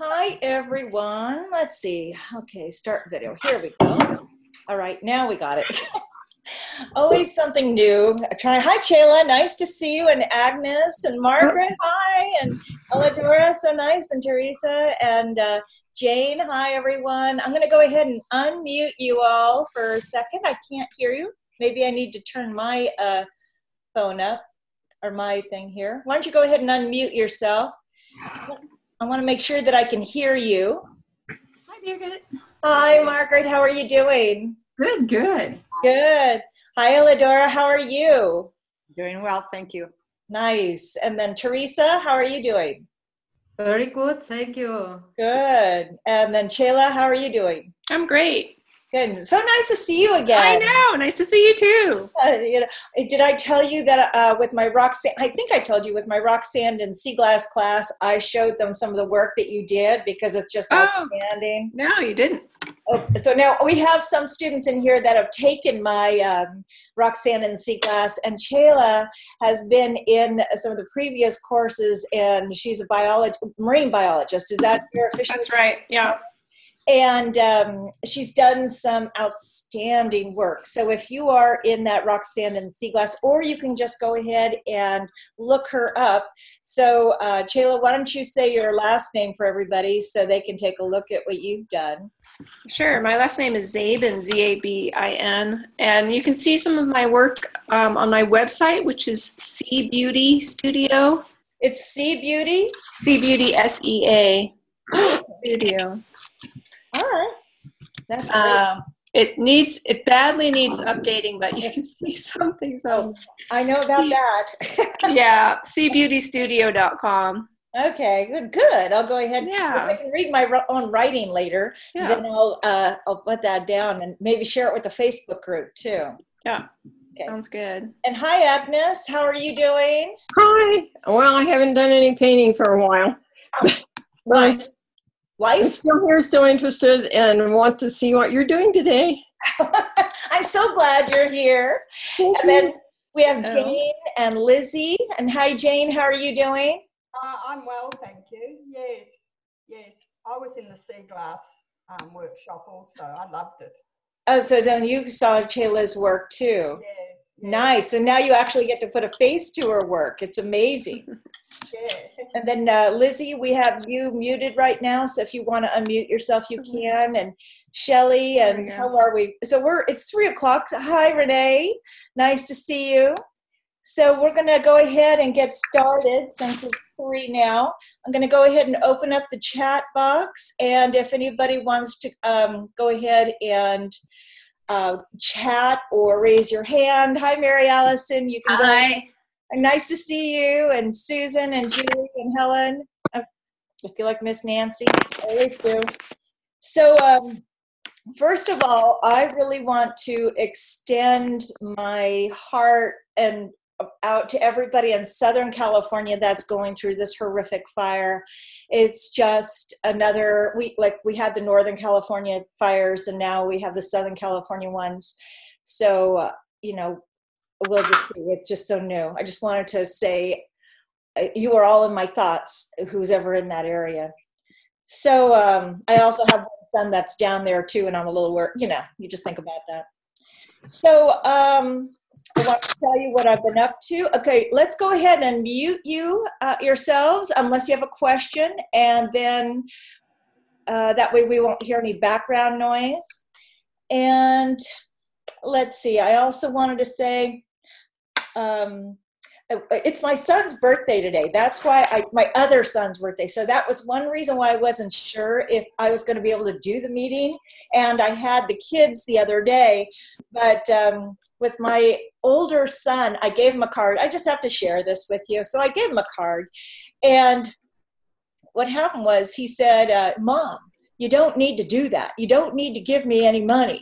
Hi, everyone. Let's see. Okay, start video. Here we go. All right, now we got it. Always something new. Try. Hi, Chayla. Nice to see you. And Agnes and Margaret. Hi. And Eladora. So nice. And Teresa and uh, Jane. Hi, everyone. I'm going to go ahead and unmute you all for a second. I can't hear you. Maybe I need to turn my uh, phone up or my thing here. Why don't you go ahead and unmute yourself? I want to make sure that I can hear you. Hi, Birgit. Hi, Margaret. How are you doing? Good, good. Good. Hi, Eladora. How are you? Doing well, thank you. Nice. And then Teresa, how are you doing? Very good, thank you. Good. And then Chayla, how are you doing? I'm great. Good. So nice to see you again. I know. Nice to see you too. Uh, you know, did I tell you that uh, with my rock sand? I think I told you with my rock sand and sea glass class, I showed them some of the work that you did because it's just Oh. outstanding. No, you didn't. Oh, so now we have some students in here that have taken my um, Rock Sand and Sea Glass, and Chayla has been in some of the previous courses, and she's a biolog- marine biologist. Is that your official? That's right. Yeah. And um, she's done some outstanding work. So if you are in that rock, sand, and Sea Glass, or you can just go ahead and look her up. So uh, Chayla, why don't you say your last name for everybody so they can take a look at what you've done? Sure. My last name is Zabin, Z A B I N. And you can see some of my work um, on my website, which is Sea Beauty Studio. It's Sea Beauty. Sea Beauty S E A Studio. All right. That's great. Um, it needs, it badly needs updating, but you can see something. So, I know about that. yeah, seabeautystudio.com. okay, good. Good. I'll go ahead. Yeah. If I can read my own writing later. Yeah. Then I'll uh, I'll put that down and maybe share it with the Facebook group too. Yeah. Okay. Sounds good. And hi, Agnes. How are you doing? Hi. Well, I haven't done any painting for a while. But I'm Life. still here, so interested, and want to see what you're doing today. I'm so glad you're here. Thank And then we have Hello. Jane and Lizzie. And hi, Jane. How are you doing? Uh, I'm well, thank you. Yes, yes. I was in the sea glass um, workshop also. I loved it. Oh, so then you saw Chayla's work too. Yeah, yeah, Nice. So now you actually get to put a face to her work. It's amazing. And then uh, Lizzie, we have you muted right now, so if you want to unmute yourself, you can. And Shelly, and how are we? So we're it's three o'clock. Hi, Renee. Nice to see you. So we're going to go ahead and get started since it's three now. I'm going to go ahead and open up the chat box, and if anybody wants to um, go ahead and uh, chat or raise your hand. Hi, Mary Allison. You can go Hi. Nice to see you and Susan and Julie and Helen. I feel like Miss Nancy. I always do. So, um, first of all, I really want to extend my heart and out to everybody in Southern California that's going through this horrific fire. It's just another we like we had the Northern California fires and now we have the Southern California ones. So, uh, you know, we'll just. It's just so new. I just wanted to say uh, you are all in my thoughts, who's ever in that area. So um, I also have one son that's down there too, and I'm a little worried. You know, you just think about that. So um, I want to tell you what I've been up to. Okay, let's go ahead and mute you uh, yourselves unless you have a question, and then uh, that way we won't hear any background noise. And let's see. I also wanted to say um, it's my son's birthday today. That's why I, my other son's birthday. So that was one reason why I wasn't sure if I was going to be able to do the meeting. And I had the kids the other day, but um, with my older son, I gave him a card. I just have to share this with you. So I gave him a card. And what happened was he said, uh, Mom, you don't need to do that. You don't need to give me any money.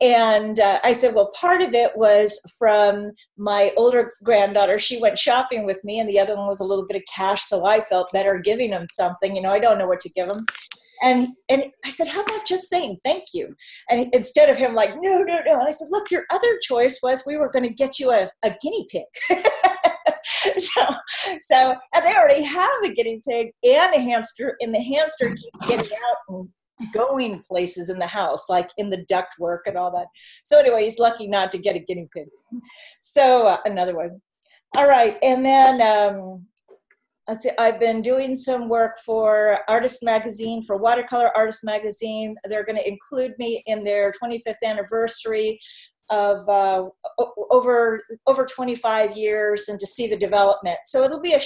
And uh, I said, well, part of it was from my older granddaughter. She went shopping with me, and the other one was a little bit of cash, so I felt better giving him something. You know, I don't know what to give him. And, and I said, how about just saying thank you? And instead of him like, no, no, no. And I said, look, your other choice was we were going to get you a, a guinea pig. so, so and they already have a guinea pig and a hamster, and the hamster keeps getting out and going places in the house, like in the duct work and all that. So anyway, he's lucky not to get a guinea pig. So uh, another one. All right, and then um, let's see, I've been doing some work for Artist Magazine, for Watercolor Artist Magazine. They're going to include me in their 25th anniversary of uh, over over 25 years and to see the development. So it'll be a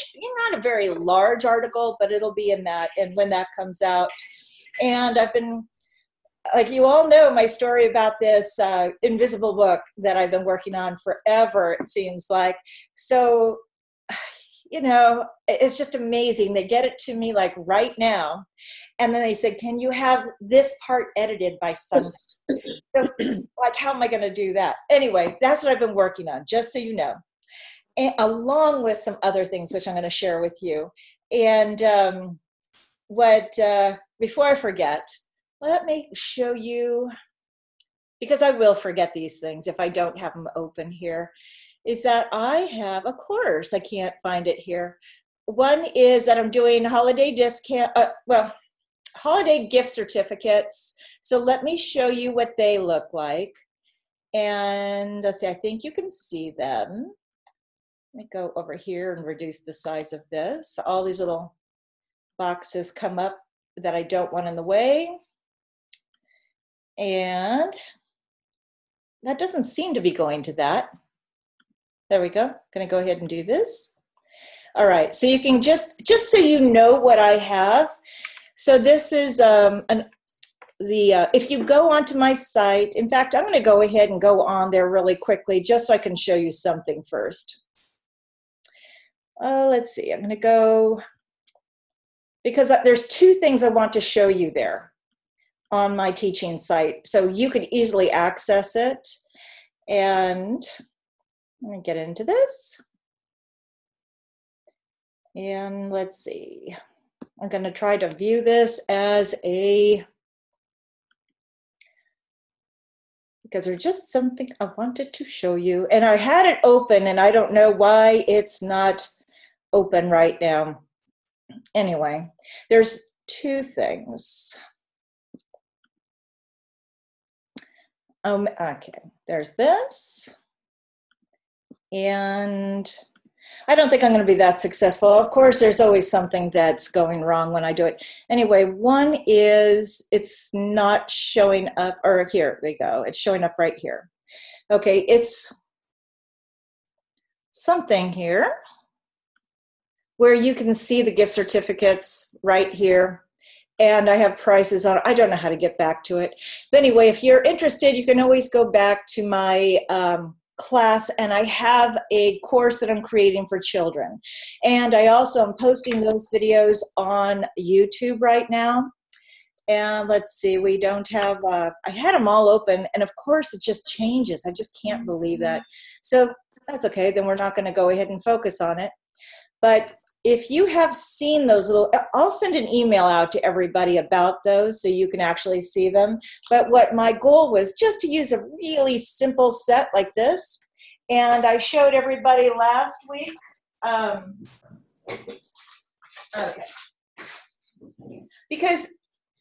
not a very large article, but it'll be in that. And when that comes out, and I've been like you all know my story about this uh, invisible book that I've been working on forever. It seems like so. You know, it's just amazing. They get it to me like right now, and then they said, "Can you have this part edited by Sunday?" So, like, how am I going to do that? Anyway, that's what I've been working on, just so you know, and along with some other things which I'm going to share with you. And um, what, uh, before I forget, let me show you, because I will forget these things if I don't have them open here, is that I have a course. I can't find it here. One is that I'm doing holiday discount, uh, well, holiday gift certificates. So let me show you what they look like. And let's see, I think you can see them. Let me go over here and reduce the size of this. All these little boxes come up that I don't want in the way. And that doesn't seem to be going to that. There we go. Gonna go ahead and do this. All right, so you can just, just so you know what I have. So this is um, an, the, uh, if you go onto my site, in fact, I'm gonna go ahead and go on there really quickly just so I can show you something first. Uh, let's see, I'm gonna go, because there's two things I want to show you there on my teaching site. So you could easily access it. And let me get into this. And let's see. I'm going to try to view this as a because there's just something I wanted to show you. And I had it open and I don't know why it's not open right now. Anyway, there's two things. Um, okay, there's this. And I don't think I'm going to be that successful. Of course, there's always something that's going wrong when I do it. Anyway, one is it's not showing up, or here we go, it's showing up right here. Okay, it's something here where you can see the gift certificates right here and I have prices on. I don't know how to get back to it, but anyway, if you're interested, you can always go back to my um, class, and I have a course that I'm creating for children, and I also am posting those videos on YouTube right now. And let's see, we don't have. Uh, I had them all open, and of course, it just changes. I just can't believe that. So that's okay. Then we're not going to go ahead and focus on it. But if you have seen those little i'll send an email out to everybody about those so you can actually see them but what my goal was just to use a really simple set like this and i showed everybody last week um, okay because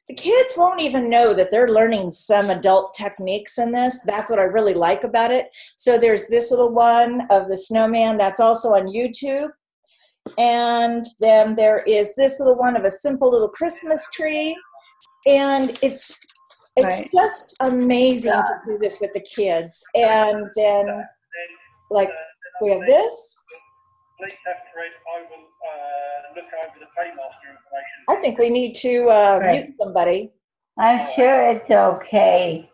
the kids won't even know that they're learning some adult techniques in this. That's what I really like about it. So there's this little one of the snowman that's also on YouTube. And then there is this little one of a simple little Christmas tree. And it's it's Right. just amazing to do this with the kids. And then like we have this. Please have Fred, I will uh, look over the paymaster information. I think we need to uh, Right. mute somebody. I'm sure it's okay.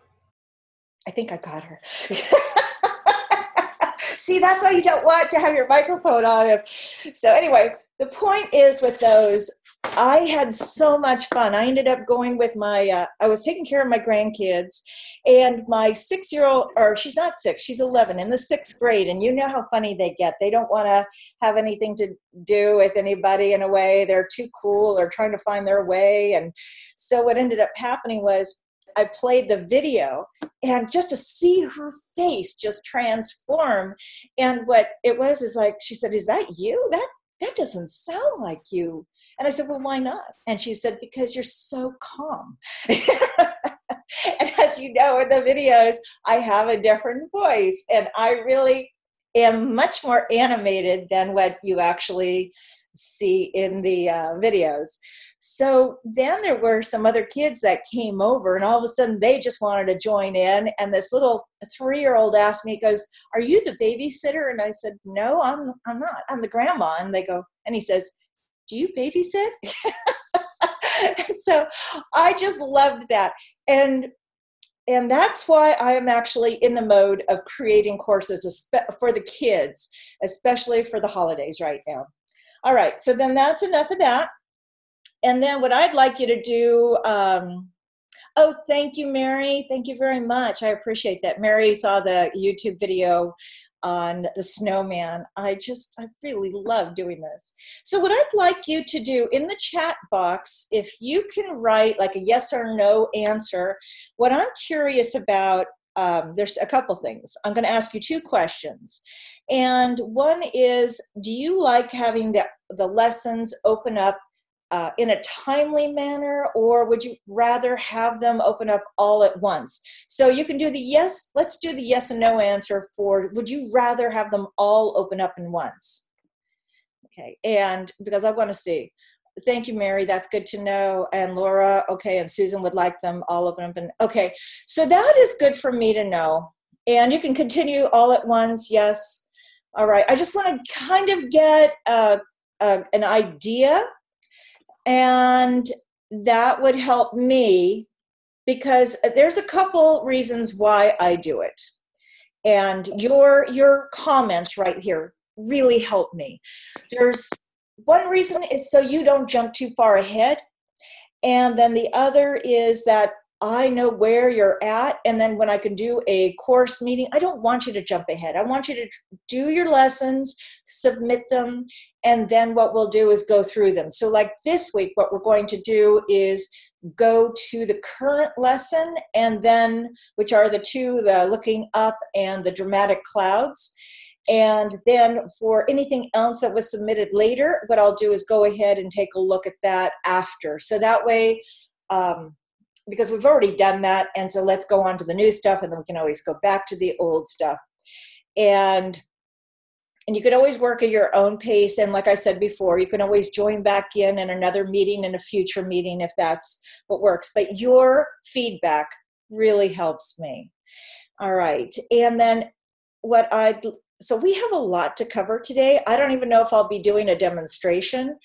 I think I got her. See, that's why you don't want to have your microphone on. If so, anyway, the point is with those, I had so much fun. I ended up going with my. Uh, I was taking care of my grandkids, and my six-year-old, or she's not six, she's eleven, in the sixth grade, and you know how funny they get. They don't want to have anything to do with anybody in a way. They're too cool or trying to find their way, and so what ended up happening was I played the video and just to see her face just transform. And what it was is like, she said, Is that you? That that doesn't sound like you. And I said, Well, why not? And she said, Because you're so calm. and as you know in the videos, I have a different voice, and I really am much more animated than what you actually see in the uh, videos. So then there were some other kids that came over, and all of a sudden they just wanted to join in. And this little three-year-old asked me, "Goes, are you the babysitter?" And I said, "No, I'm. I'm not. I'm the grandma." And they go, and he says, "Do you babysit?" so I just loved that, and and that's why I am actually in the mode of creating courses for the kids, especially for the holidays right now. All right, so then that's enough of that. And then what I'd like you to do, um, oh, thank you, Mary. Thank you very much. I appreciate that. Mary saw the YouTube video on the snowman. I just, I really love doing this. So, what I'd like you to do in the chat box, if you can write like a yes or no answer, what I'm curious about um, there's a couple things. I'm going to ask you two questions. And one is Do you like having the, the lessons open up uh, in a timely manner, or would you rather have them open up all at once? So you can do the yes, let's do the yes and no answer for would you rather have them all open up in once? Okay, and because I want to see. Thank you, Mary. That's good to know. And Laura, okay, and Susan would like them all open up. And okay, so that is good for me to know. And you can continue all at once. Yes. All right. I just want to kind of get an idea, and that would help me because there's a couple reasons why I do it. And your your comments right here really help me. There's one reason is so you don't jump too far ahead. And then the other is that I know where you're at. And then when I can do a course meeting, I don't want you to jump ahead. I want you to do your lessons, submit them, and then what we'll do is go through them. So, like this week, what we're going to do is go to the current lesson and then, which are the two the looking up and the dramatic clouds. And then for anything else that was submitted later, what I'll do is go ahead and take a look at that after. So that way, um, because we've already done that, and so let's go on to the new stuff, and then we can always go back to the old stuff. And and you can always work at your own pace. And like I said before, you can always join back in in another meeting in a future meeting if that's what works. But your feedback really helps me. All right. And then what I'd so we have a lot to cover today. I don't even know if I'll be doing a demonstration,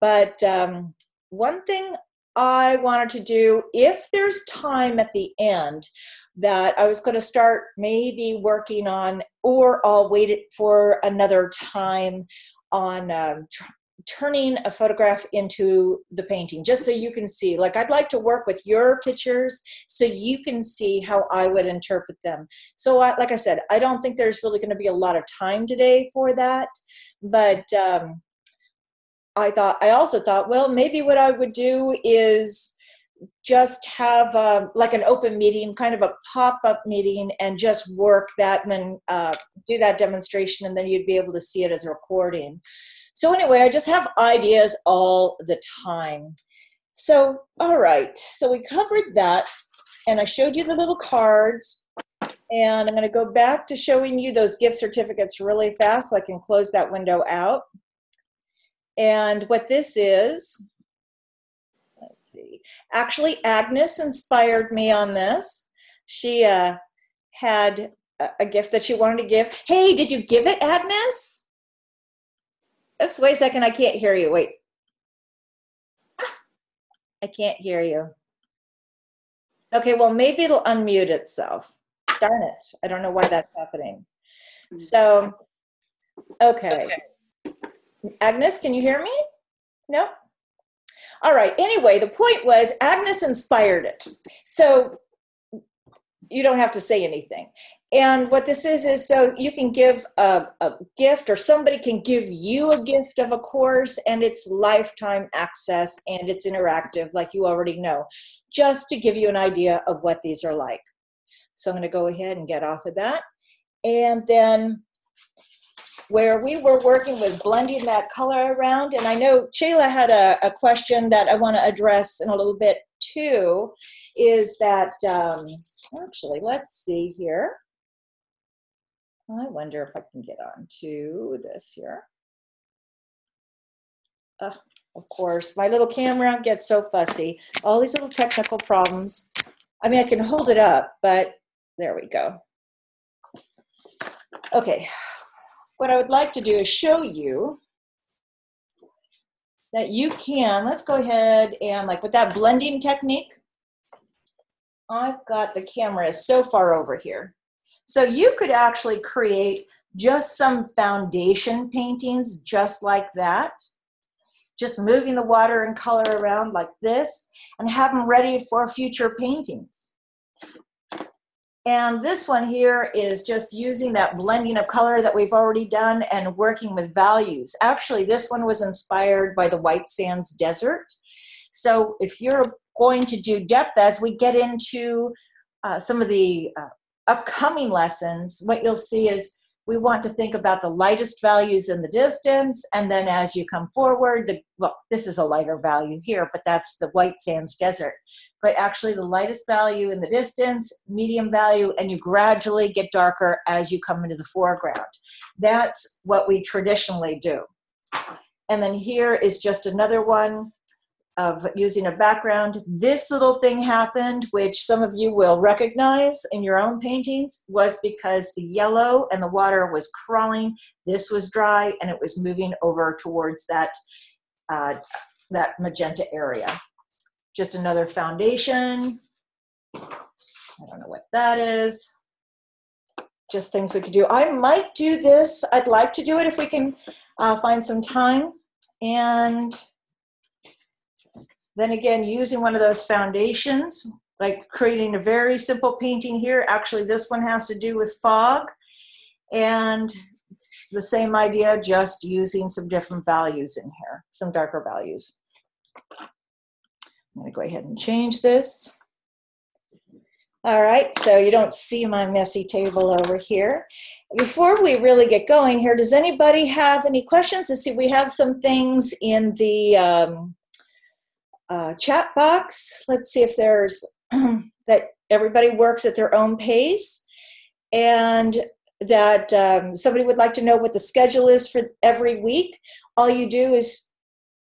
but um, one thing I wanted to do, if there's time at the end, that I was going to start maybe working on, or I'll wait for another time on um, tr- turning a photograph into the painting just so you can see like i'd like to work with your pictures so you can see how i would interpret them. So I, like i said i don't think there's really going to be a lot of time today for that but um, i thought i also thought well maybe what i would do is just have uh, like an open meeting, kind of a pop up meeting, and just work that and then uh, do that demonstration, and then you'd be able to see it as a recording. So, anyway, I just have ideas all the time. So, all right, so we covered that, and I showed you the little cards. And I'm going to go back to showing you those gift certificates really fast so I can close that window out. And what this is, see. Actually, Agnes inspired me on this. She uh, had a, a gift that she wanted to give. Hey, did you give it, Agnes? Oops, wait a second. I can't hear you. Wait. I can't hear you. Okay, well, maybe it'll unmute itself. Darn it. I don't know why that's happening. So, okay. Agnes, can you hear me? No? All right. Anyway, the point was Agnes inspired it. So you don't have to say anything. And what this is is so you can give a, a, gift, or somebody can give you a gift of a course, and it's lifetime access and it's interactive, like you already know, just to give you an idea of what these are like. So I'm going to go ahead and get off of that. And then where we were working with blending that color around, and I know Chayla had a, a question that I want to address in a little bit too, is that, um, actually, let's see here. I wonder if I can get on to this here. Uh, of course, my little camera gets so fussy. All these little technical problems. I mean, I can hold it up, but there we go. Okay, what I would like to do is show you that you can, let's go ahead and like with that blending technique, I've got the camera so far over here. So you could actually create just some foundation paintings just like that. Just moving the water and color around like this and have them ready for future paintings. And this one here is just using that blending of color that we've already done and working with values. Actually, this one was inspired by the White Sands Desert. So if you're going to do depth as we get into uh, some of the uh, upcoming lessons, what you'll see is we want to think about the lightest values in the distance, and then as you come forward, the well, this is a lighter value here, but that's the White Sands Desert. But actually, the lightest value in the distance, medium value, and you gradually get darker as you come into the foreground. That's what we traditionally do. And then here is just another one of using a background. This little thing happened, which some of you will recognize in your own paintings, was because the yellow and the water was crawling. This was dry and it was moving over towards that, uh, that magenta area. Just another foundation. I don't know what that is. Just things we could do. I might do this. I'd like to do it if we can uh, find some time. And then again, using one of those foundations, like creating a very simple painting here. Actually, this one has to do with fog. And the same idea, just using some different values in here, some darker values. I'm going to go ahead and change this. All right, so you don't see my messy table over here. Before we really get going here, does anybody have any questions? Let's see, we have some things in the um, uh, chat box. Let's see if there's that everybody works at their own pace and that um, somebody would like to know what the schedule is for every week. All you do is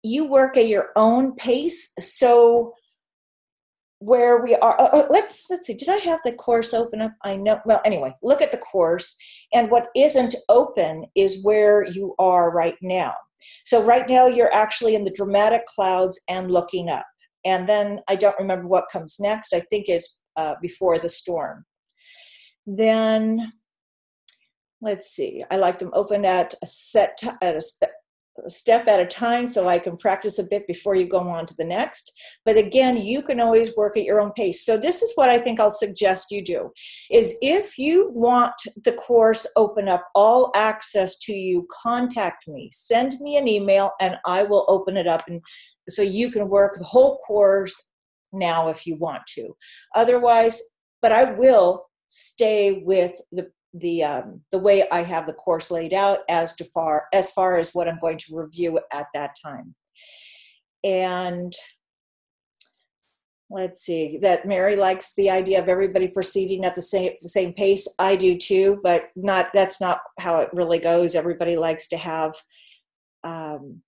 you work at your own pace. So where we are, uh, uh let's let's see. Did I have the course open up? I know. Well, anyway, look at the course, and what isn't open is where you are right now. So right now you're actually in the dramatic clouds and looking up. And then I don't remember what comes next. I think it's uh, before the storm. Then let's see. I like them open at a set at a step at a time so I can practice a bit before you go on to the next. But again, you can always work at your own pace. So this is what I think I'll suggest you do is if you want the course open up all access to you, contact me. Send me an email and I will open it up and so you can work the whole course now if you want to. Otherwise, but I will stay with the the um, the way I have the course laid out as to far as far as what I'm going to review at that time. And let's see that Mary likes the idea of everybody proceeding at the same the same pace. I do too, but not that's not how it really goes. Everybody likes to have um,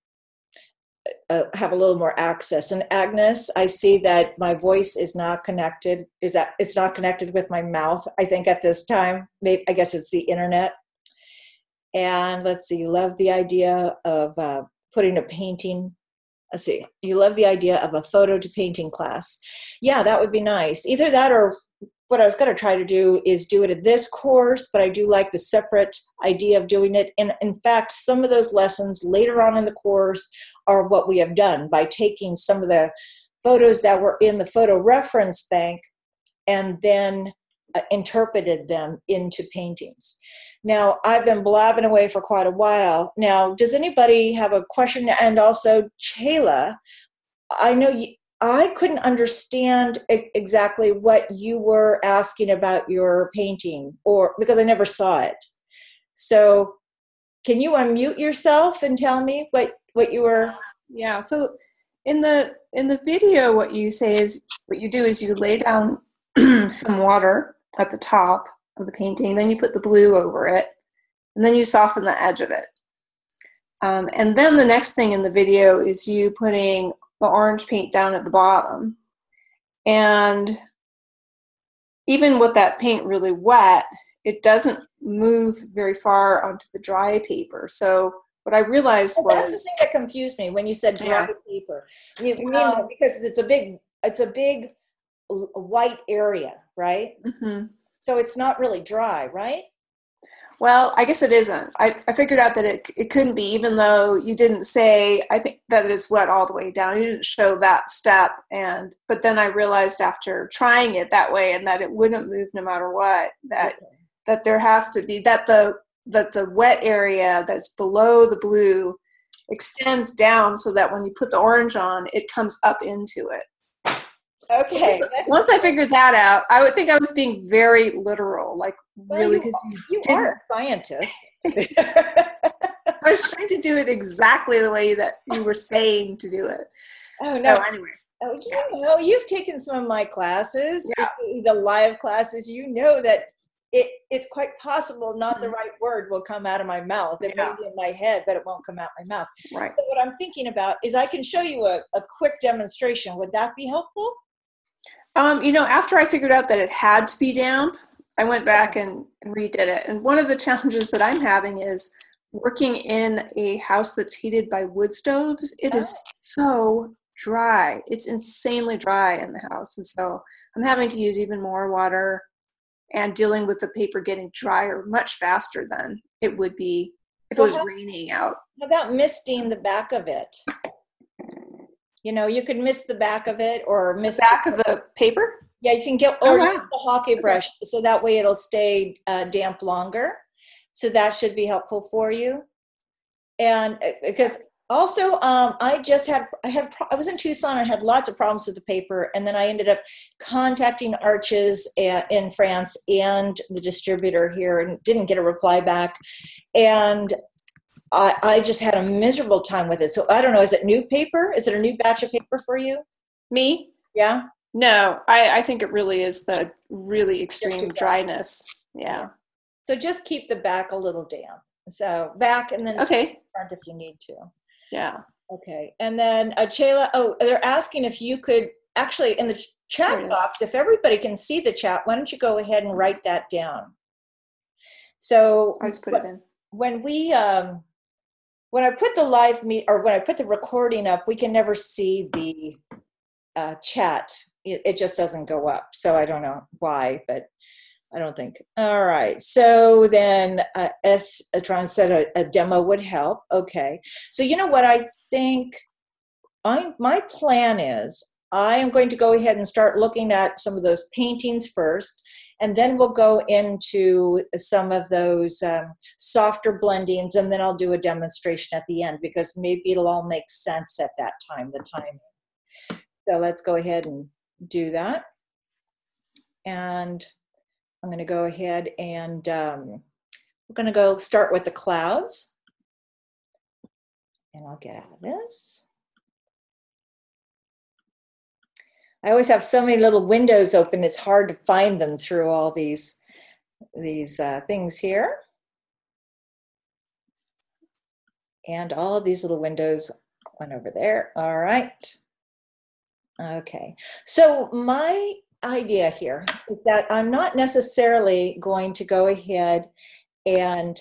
uh, have a little more access. And Agnes, I see that my voice is not connected. Is that it's not connected with my mouth? I think at this time, maybe I guess it's the internet. And let's see, you love the idea of uh, putting a painting. Let's see, you love the idea of a photo to painting class. Yeah, that would be nice. Either that or what I was going to try to do is do it in this course, but I do like the separate idea of doing it. And in fact, some of those lessons later on in the course are what we have done by taking some of the photos that were in the photo reference bank and then uh, interpreted them into paintings. Now, I've been blabbing away for quite a while. Now, does anybody have a question? And also, Chayla, I know you, I couldn't understand exactly what you were asking about your painting, or because I never saw it. So, can you unmute yourself and tell me what what you were? Yeah. So in the in the video, what you say is what you do is you lay down some water at the top of the painting, then you put the blue over it, and then you soften the edge of it. Um, and then the next thing in the video is you putting the orange paint down at the bottom. And even with that paint really wet, it doesn't move very far onto the dry paper. So what I realized Oh, That's the thing that confused me when you said dry Yeah. paper. You mean Well- that because it's a big it's a big white area, right? Mhm. So it's not really dry, right? Well, I guess it isn't. I, I figured out that it, it couldn't be, even though you didn't say I think that it's wet all the way down. You didn't show that step, and but then I realized after trying it that way and that it wouldn't move no matter what. That Okay. that there has to be that the that the wet area that's below the blue extends down so that when you put the orange on, it comes up into it. Okay. Once I figured that out, I would think I was being very literal, like Well, really, you, because you you are a scientist. I was trying to do it exactly the way that you were saying to do it. oh So no. anyway, Oh, you know, you've taken some of my classes, Yeah. the live classes. You know that it it's quite possible not the Mhm. right word will come out of my mouth. It Yeah. may be in my head, but it won't come out my mouth. right. So what I'm thinking about is I can show you a, a quick demonstration. Would that be helpful? Um, you know, after I figured out that it had to be damp, I went back and, and redid it. And one of the challenges that I'm having is working in a house that's heated by wood stoves. It is so dry. It's insanely dry in the house. And so I'm having to use even more water and dealing with the paper getting drier much faster than it would be if it Well, was how- raining out. How about misting the back of it? You know, you could mist the back of it or miss The mist back of the paper? Yeah, you can get Oh, or wow. use the hake brush so that way it'll stay uh, damp longer. So that should be helpful for you. And uh, because also, um, I just had I had I was in Tucson. I had lots of problems with the paper, and then I ended up contacting Arches a- in France and the distributor here, and didn't get a reply back. And I, I just had a miserable time with it. So I don't know. Is it new paper? Is it a new batch of paper for you? Me? Yeah. No, I, I think it really is the really extreme dryness. Yeah. So just keep the back a little damp. So back and then Okay. front if you need to. Yeah. Okay. And then uh, Chayla, oh, they're asking if you could actually in the chat box, if everybody can see the chat, why don't you go ahead and write that down? So I just put it in. when we um, when I put the live meet or when I put the recording up, we can never see the uh, chat. It, it just doesn't go up. So I don't know why, but I don't think. All right. So then uh, S. Tron said a, a demo would help. Okay. So you know what I think. I my plan is I am going to go ahead and start looking at some of those paintings first, and then we'll go into some of those um, softer blendings, and then I'll do a demonstration at the end because maybe it'll all make sense at that time, the timing. So let's go ahead and do that. And I'm going to go ahead and um, we're going to go start with the clouds. And I'll get out of this. I always have so many little windows open, it's hard to find them through all these, these uh, things here. And all these little windows went over there. All right. Okay. So my idea here is that I'm not necessarily going to go ahead and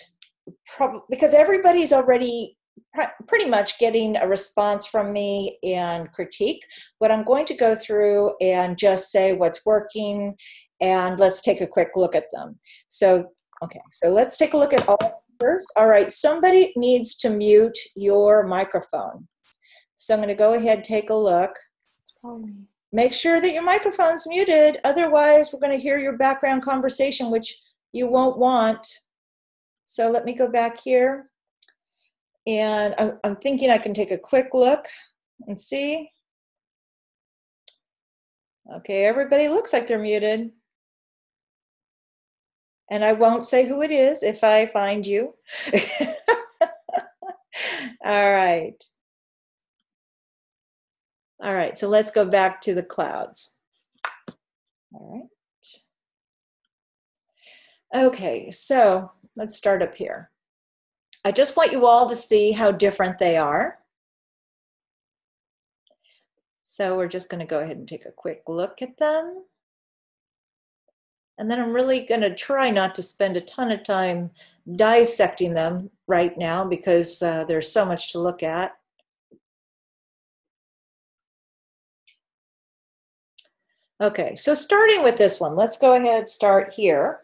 prob- because everybody's already pr- pretty much getting a response from me and critique. But I'm going to go through and just say what's working and let's take a quick look at them. So, okay, so let's take a look at all first. All right, somebody needs to mute your microphone. So I'm going to go ahead take a look. It's probably me. Make sure that your microphone's muted. Otherwise, we're going to hear your background conversation, which you won't want. So let me go back here. And I'm, thinking I can take a quick look and see. Okay, everybody looks like they're muted. And I won't say who it is if I find you. All right. All right, so let's go back to the clouds. All right. Okay, so let's start up here. I just want you all to see how different they are. So we're just going to go ahead and take a quick look at them. And then I'm really going to try not to spend a ton of time dissecting them right now because uh, there's so much to look at. Okay, so starting with this one, let's go ahead start here.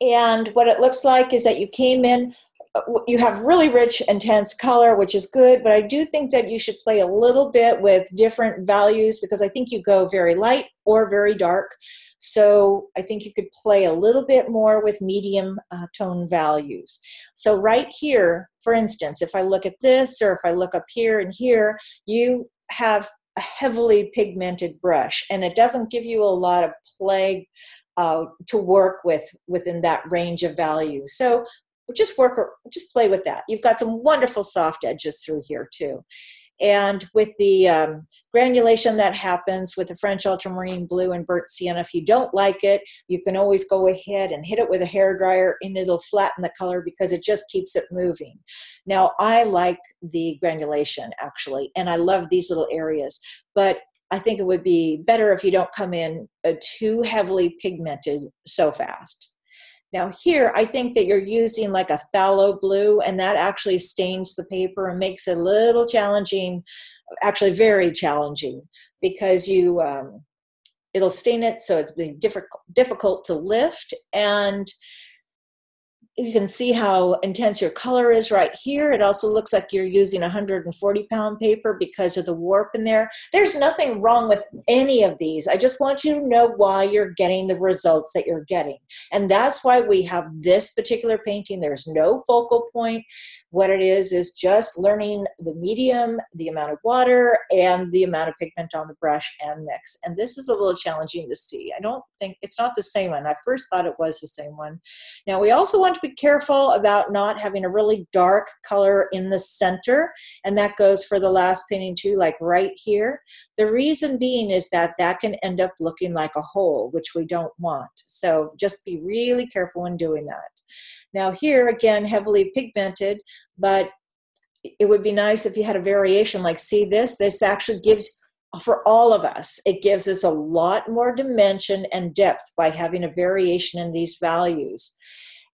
And what it looks like is that you came in, uh, you have really rich, intense color, which is good, but I do think that you should play a little bit with different values because I think you go very light or very dark. So I think you could play a little bit more with medium uh, tone values. So right here, for instance, if I look at this or if I look up here and here, you have a heavily pigmented brush and it doesn't give you a lot of play uh, to work with within that range of value So just work or just play with that. You've got some wonderful soft edges through here too. And with the um, granulation that happens with the French ultramarine blue and burnt sienna, if you don't like it, you can always go ahead and hit it with a hair dryer and it'll flatten the color because it just keeps it moving. Now, I like the granulation actually, and I love these little areas, but I think it would be better if you don't come in uh, too heavily pigmented so fast. Now here, I think that you're using like a phthalo blue and that actually stains the paper and makes it a little challenging, actually very challenging because you, um, it'll stain it so it's difficult, difficult to lift and you can see how intense your color is right here. It also looks like you're using 140 pound paper because of the warp in there. There's nothing wrong with any of these. I just want you to know why you're getting the results that you're getting. And that's why we have this particular painting. There's no focal point. What it is is just learning the medium, the amount of water, and the amount of pigment on the brush and mix. And this is a little challenging to see. I don't think it's not the same one. I first thought it was the same one. Now we also want to be careful about not having a really dark color in the center, and that goes for the last painting too, like right here. The reason being is that that can end up looking like a hole, which we don't want. So just be really careful when doing that. Now here, again, heavily pigmented, but it would be nice if you had a variation like see this this actually gives for all of us it gives us a lot more dimension and depth by having a variation in these values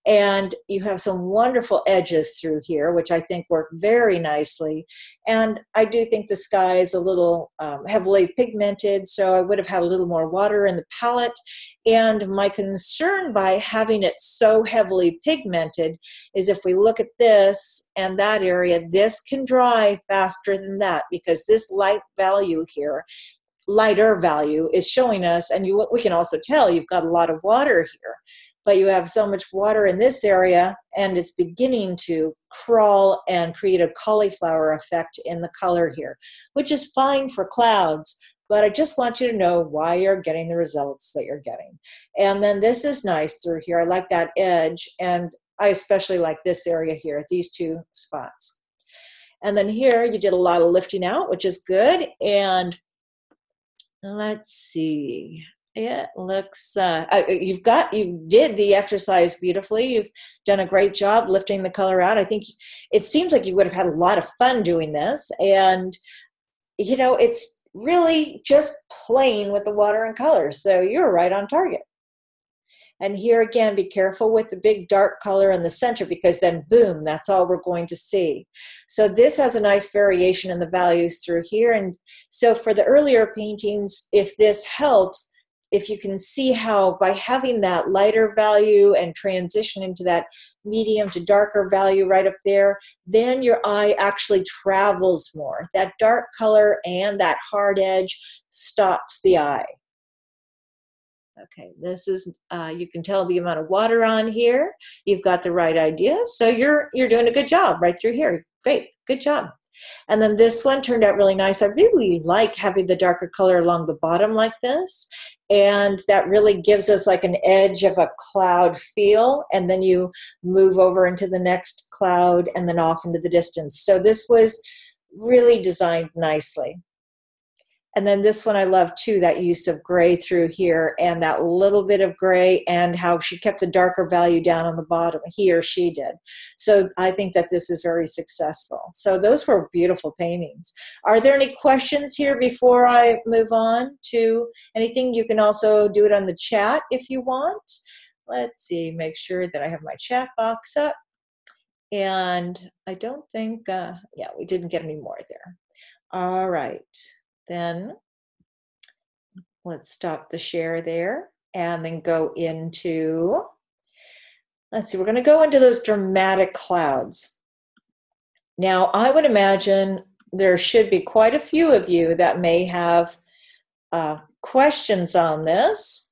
and you have some wonderful edges through here which i think work very nicely. And i do think the sky is a little um, heavily pigmented so i would have had a little more water in the palette. And my concern by having it so heavily pigmented is if we look at this and that area this can dry faster than that because this light value here lighter value is showing us. And you we can also tell you've got a lot of water here but you have so much water in this area and it's beginning to crawl and create a cauliflower effect in the color here, which is fine for clouds. But I just want you to know why you're getting the results that you're getting. And then this is nice through here. I like that edge, and I especially like this area here, these two spots. And then here you did a lot of lifting out, which is good. And let's see it looks uh, you've got you did the exercise beautifully. You've done a great job lifting the color out. I think it seems like you would have had a lot of fun doing this. And you know it's really just playing with the water and color. So you're right on target. And here again be careful with the big dark color in the center because then boom that's all we're going to see. So this has a nice variation in the values through here. And so for the earlier paintings if this helps if you can see how by having that lighter value and transition into that medium to darker value right up there, then your eye actually travels more. That dark color and that hard edge stops the eye. Okay, this is, uh, you can tell the amount of water on here. You've got the right idea. So you're, you're doing a good job right through here. Great, good job. And then this one turned out really nice. I really like having the darker color along the bottom like this. And that really gives us like an edge of a cloud feel. And then you move over into the next cloud and then off into the distance. So this was really designed nicely. And then this one I love too, that use of gray through here and that little bit of gray and how she kept the darker value down on the bottom. He or she did. So I think that this is very successful. So those were beautiful paintings. Are there any questions here before I move on to anything? You can also do it on the chat if you want. Let's see, make sure that I have my chat box up. And I don't think, uh, yeah, we didn't get any more there. All right. Then let's stop the share there and then go into, let's see, we're going to go into those dramatic clouds. Now, I would imagine there should be quite a few of you that may have uh, questions on this.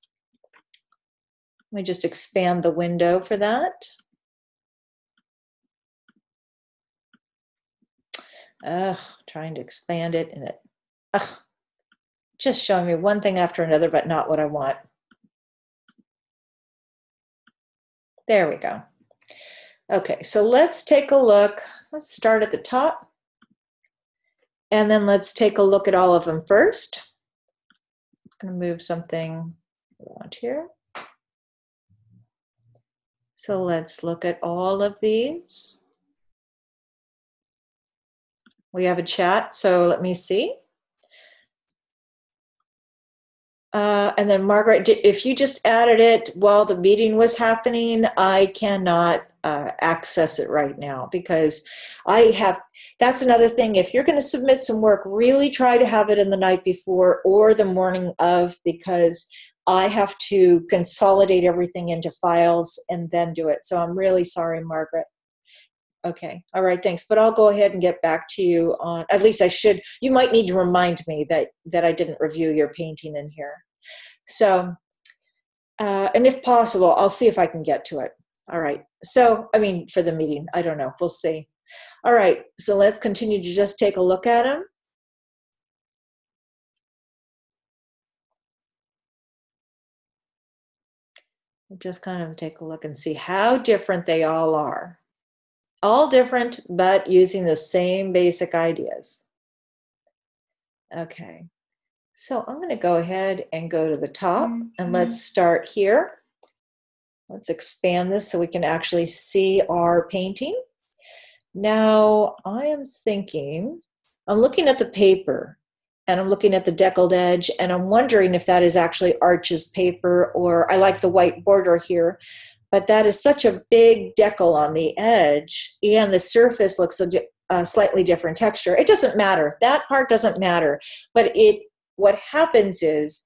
Let me just expand the window for that. Ugh, trying to expand it and it ugh, just showing me one thing after another, but not what I want. There we go. Okay, so let's take a look. Let's start at the top. And then let's take a look at all of them first. I'm going to move something around here. So let's look at all of these. We have a chat, so let me see. Uh, and then Margaret, if you just added it while the meeting was happening, I cannot uh, access it right now because I have. That's another thing. If you're going to submit some work, really try to have it in the night before or the morning of because I have to consolidate everything into files and then do it. So I'm really sorry, Margaret. Okay. All right. Thanks. But I'll go ahead and get back to you on. At least I should. You might need to remind me that that I didn't review your painting in here. So, uh, and if possible, I'll see if I can get to it. All right. So, I mean, for the meeting, I don't know. We'll see. All right. So let's continue to just take a look at them. Just kind of take a look and see how different they all are all different, but using the same basic ideas. Okay, so I'm going to go ahead and go to the top mm-hmm. and let's start here. Let's expand this so we can actually see our painting. Now, I am thinking, I'm looking at the paper and I'm looking at the deckled edge and I'm wondering if that is actually Arches paper or I like the white border here but that is such a big deckle on the edge and the surface looks a, a slightly different texture. It doesn't matter. That part doesn't matter. But it what happens is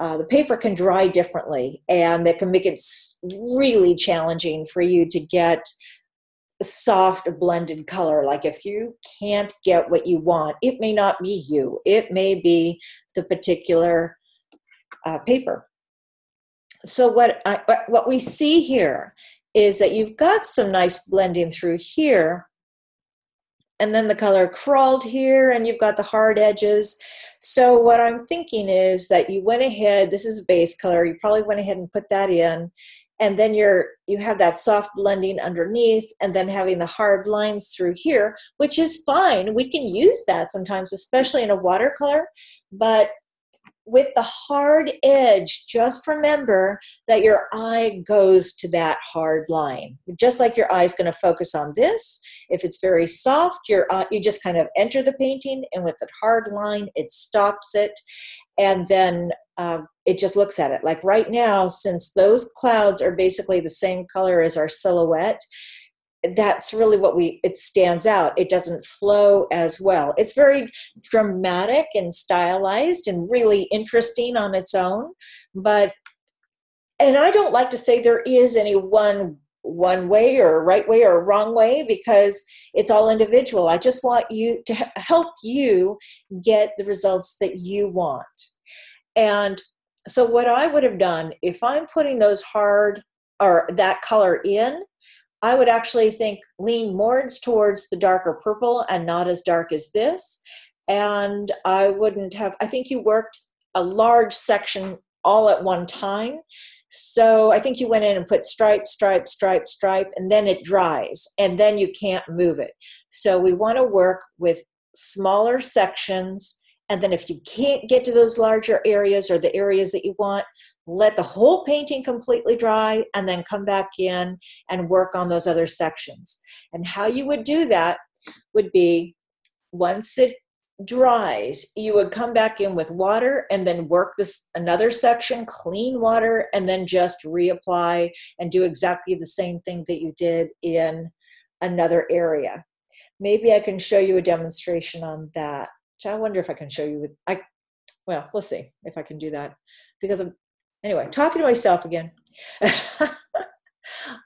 uh, the paper can dry differently and it can make it really challenging for you to get soft blended color. Like if you can't get what you want it may not be you. It may be the particular uh, paper so what I, what we see here is that you've got some nice blending through here. And then the color crawled here and you've got the hard edges. So what i'm thinking is that you went ahead this is a base color you probably went ahead and put that in. And then you're you have that soft blending underneath and then having the hard lines through here which is fine. We can use that sometimes especially in a watercolor. But with the hard edge, just remember that your eye goes to that hard line. Just like your eye is going to focus on this. If it's very soft, your uh, you just kind of enter the painting, and with the hard line, it stops it, and then uh, it just looks at it. Like right now, since those clouds are basically the same color as our silhouette, that's really what we it stands out. It doesn't flow as well. It's very dramatic and stylized and really interesting on its own but and i don't like to say there is any one one way or right way or wrong way because it's all individual. I just want you to help you get the results that you want. And so what i would have done if i'm putting those hard or that color in I would actually think lean more towards the darker purple and not as dark as this. And I wouldn't have, I think you worked a large section all at one time. So I think you went in and put stripe, stripe, stripe, stripe, and then it dries, and then you can't move it. So we want to work with smaller sections, and then if you can't get to those larger areas or the areas that you want, let the whole painting completely dry, and then come back in and work on those other sections. And how you would do that would be once it dries, you would come back in with water and then work this another section, clean water, and then just reapply and do exactly the same thing that you did in another area. Maybe I can show you a demonstration on that. I wonder if I can show you with I well, we'll see if I can do that because I'm Anyway, talking to myself again.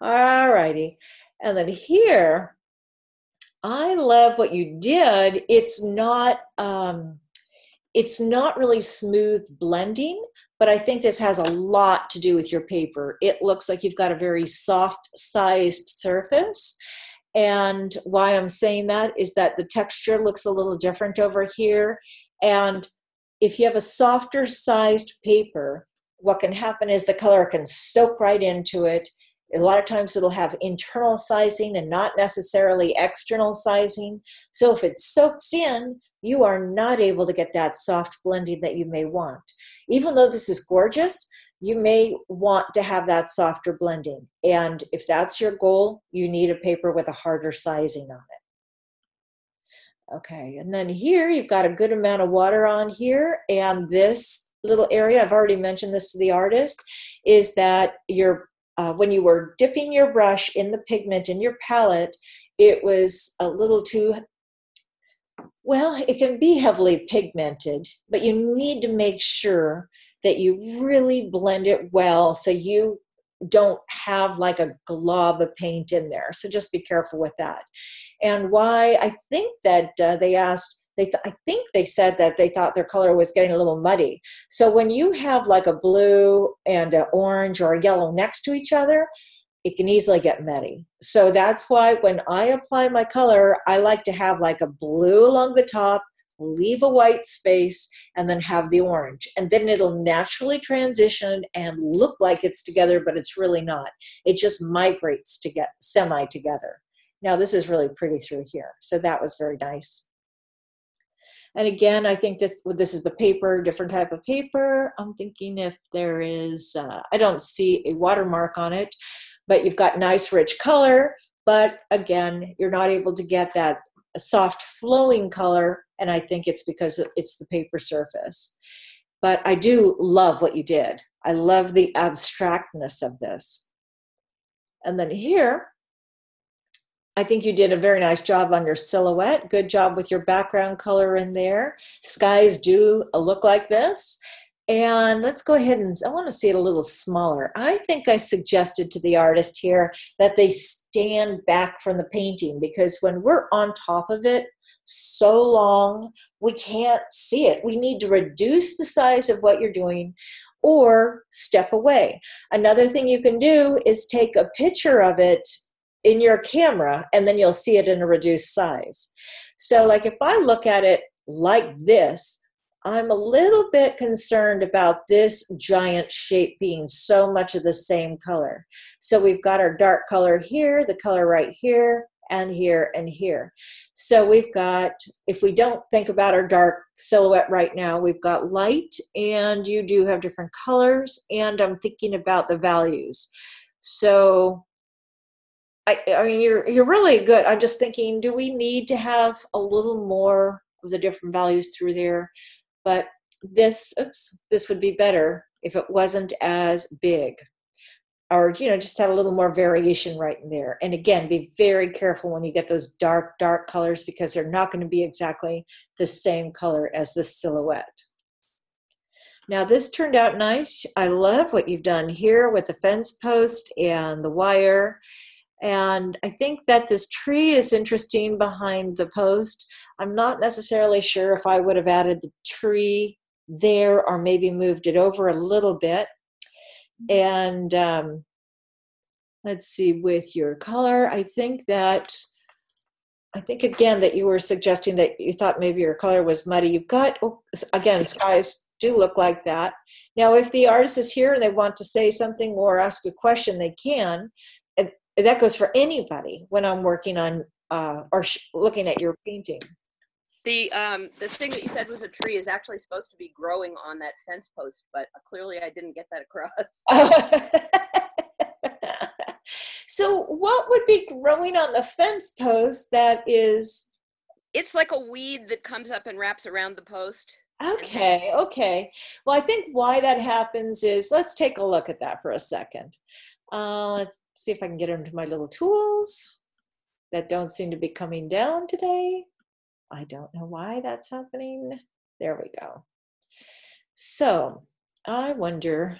All righty. And then here, I love what you did. It's not um, it's not really smooth blending, but I think this has a lot to do with your paper. It looks like you've got a very soft sized surface. And why I'm saying that is that the texture looks a little different over here. And if you have a softer sized paper, what can happen is the color can soak right into it. A lot of times it'll have internal sizing and not necessarily external sizing. So if it soaks in, you are not able to get that soft blending that you may want. Even though this is gorgeous, you may want to have that softer blending. And if that's your goal, you need a paper with a harder sizing on it. Okay, and then here you've got a good amount of water on here, and this little area, I've already mentioned this to the artist, is that your uh, when you were dipping your brush in the pigment in your palette, it was a little too well, it can be heavily pigmented, but you need to make sure that you really blend it well so you don't have like a glob of paint in there. So just be careful with that. And why I think that uh, they asked they th- I think they said that they thought their color was getting a little muddy. So when you have like a blue and an orange or a yellow next to each other, it can easily get muddy. So that's why when I apply my color, I like to have like a blue along the top, leave a white space, and then have the orange. And then it'll naturally transition and look like it's together, but it's really not. It just migrates to get semi together. Now this is really pretty through here. So that was very nice. And again, I think this this is the paper, different type of paper. I'm thinking if there is, uh, I don't see a watermark on it, but you've got nice rich color. But again, you're not able to get that soft flowing color, and I think it's because it's the paper surface. But I do love what you did. I love the abstractness of this. And then here, I think you did a very nice job on your silhouette. Good job with your background color in there. Skies do uh, look like this. And let's go ahead and I want to see it a little smaller. I think I suggested to the artist here that they stand back from the painting because when we're on top of it so long, we can't see it. We need to reduce the size of what you're doing or step away. Another thing you can do is take a picture of it in your camera and then you'll see it in a reduced size. So, like if I look at it like this, I'm a little bit concerned about this giant shape being so much of the same color. So we've got our dark color here, the color right here, and here and here. So we've got, if we don't think about our dark silhouette right now, we've got light and you do have different colors and I'm thinking about the values. So I, I mean, you're you're really good. I'm just thinking, do we need to have a little more of the different values through there? But this, oops, this would be better if it wasn't as big. or you know just had a little more variation right in there and again be very careful when you get those dark dark colors because they're not going to be exactly the same color as the silhouette now this turned out nice i love what you've done here with the fence post and the wire and i think that this tree is interesting behind the post. I'm not necessarily sure if i would have added the tree there or maybe moved it over a little bit. And um, let's see with your color i think that i think again that you were suggesting that you thought maybe your color was muddy. You've got oh, again skies do look like that. Now if the artist is here and they want to say something or ask a question they can that goes for anybody when i'm working on uh, or sh- looking at your painting The um the thing that you said was a tree is actually supposed to be growing on that fence post, but clearly I didn't get that across. so what would be growing on the fence post that is It's like a weed that comes up and wraps around the post. okay okay well i think why that happens is let's take a look at that for a second uh, let's see if i can get into my little tools that don't seem to be coming down today. I don't know why that's happening. There we go. So i wonder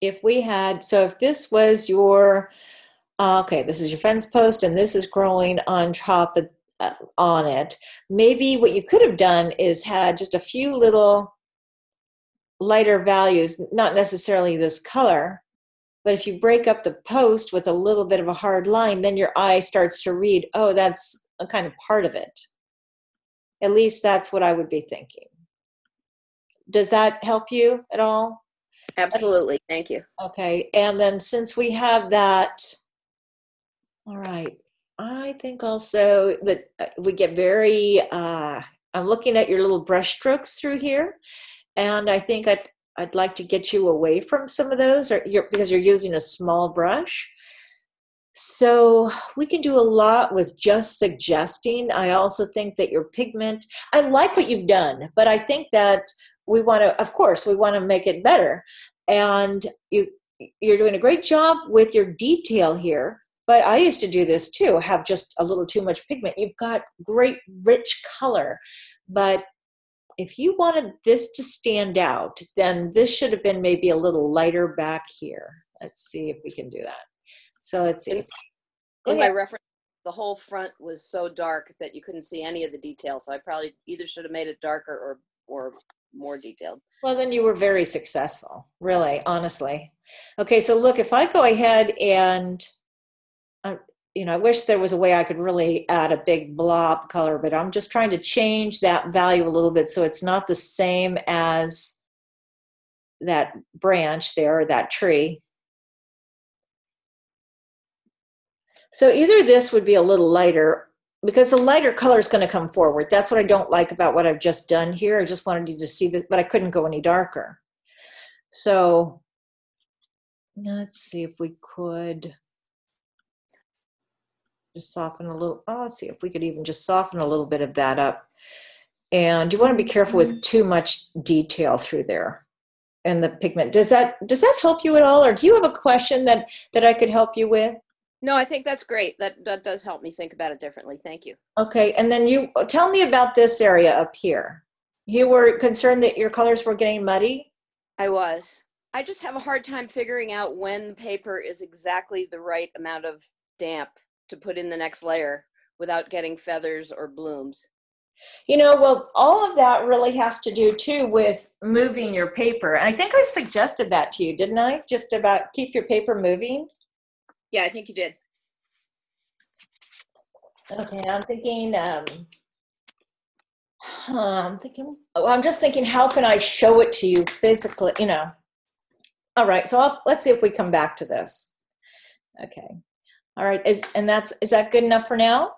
if we had so if this was your uh, okay this is your fence post and this is growing on top of uh, on it. Maybe what you could have done is had just a few little lighter values not necessarily this color but if you break up the post with a little bit of a hard line then your eye starts to read oh that's a kind of part of it at least that's what i would be thinking does that help you at all Absolutely. Thank you. Okay, and then since we have that, all right, I think also that uh, we get very, uh, I'm looking at your little brush strokes through here, and I think I'd, I'd like to get you away from some of those or you're, because you're using a small brush. So we can do a lot with just suggesting. I also think that your pigment, I like what you've done, but I think that we want to of course we want to make it better and you you're doing a great job with your detail here but i used to do this too have just a little too much pigment you've got great rich color but if you wanted this to stand out then this should have been maybe a little lighter back here let's see if we can do that so it's In, in my reference, the whole front was so dark that you couldn't see any of the details. So I probably either should have made it darker or or more detailed. Well, then you were very successful, really, honestly. Okay, so look, if I go ahead and, uh, you know, I wish there was a way I could really add a big blob color, but I'm just trying to change that value a little bit so it's not the same as that branch there, or that tree. So either this would be a little lighter because the lighter color is going to come forward. That's what I don't like about what I've just done here. I just wanted you to see this, but I couldn't go any darker. So let's see if we could just soften a little. Oh, let's see if we could even just soften a little bit of that up. And you want to be careful with mm-hmm. too much detail through there and the pigment. Does that does that help you at all, or do you have a question that that I could help you with? No, I think that's great. That that does help me think about it differently. Thank you. Okay, and then you tell me about this area up here. You were concerned that your colors were getting muddy. I was. I just have a hard time figuring out when the paper is exactly the right amount of damp to put in the next layer without getting feathers or blooms. You know, well, all of that really has to do too with moving your paper. I think I suggested that to you, didn't I? Just about keep your paper moving. Yeah, I think you did. Okay, I'm thinking. Um, I'm thinking. Oh, I'm just thinking. How can I show it to you physically? You know. All right. So I'll, let's see if we come back to this. Okay. All right. Is and that's is that good enough for now?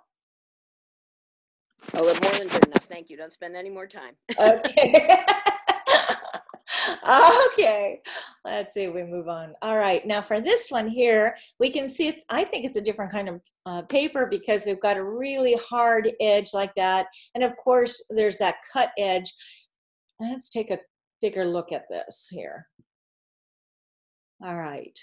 Oh, more than good enough. Thank you. Don't spend any more time. Okay. okay. Let's see we move on. All right. Now for this one here, we can see it's, I think it's a different kind of uh, paper because we've got a really hard edge like that. And of course, there's that cut edge. Let's take a bigger look at this here. All right.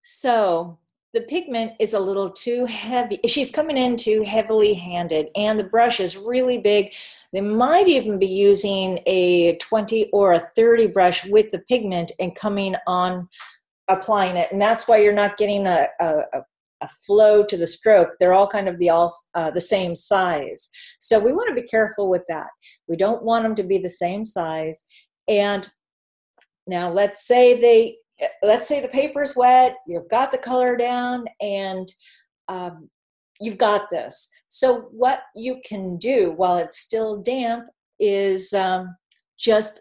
So the pigment is a little too heavy. She's coming in too heavily handed, and the brush is really big. They might even be using a 20 or a 30 brush with the pigment and coming on applying it. And that's why you're not getting a, a, a flow to the stroke. They're all kind of the all uh, the same size. So we want to be careful with that. We don't want them to be the same size. And now let's say they let's say the paper's wet, you've got the color down, and um, you've got this. So, what you can do while it's still damp is um, just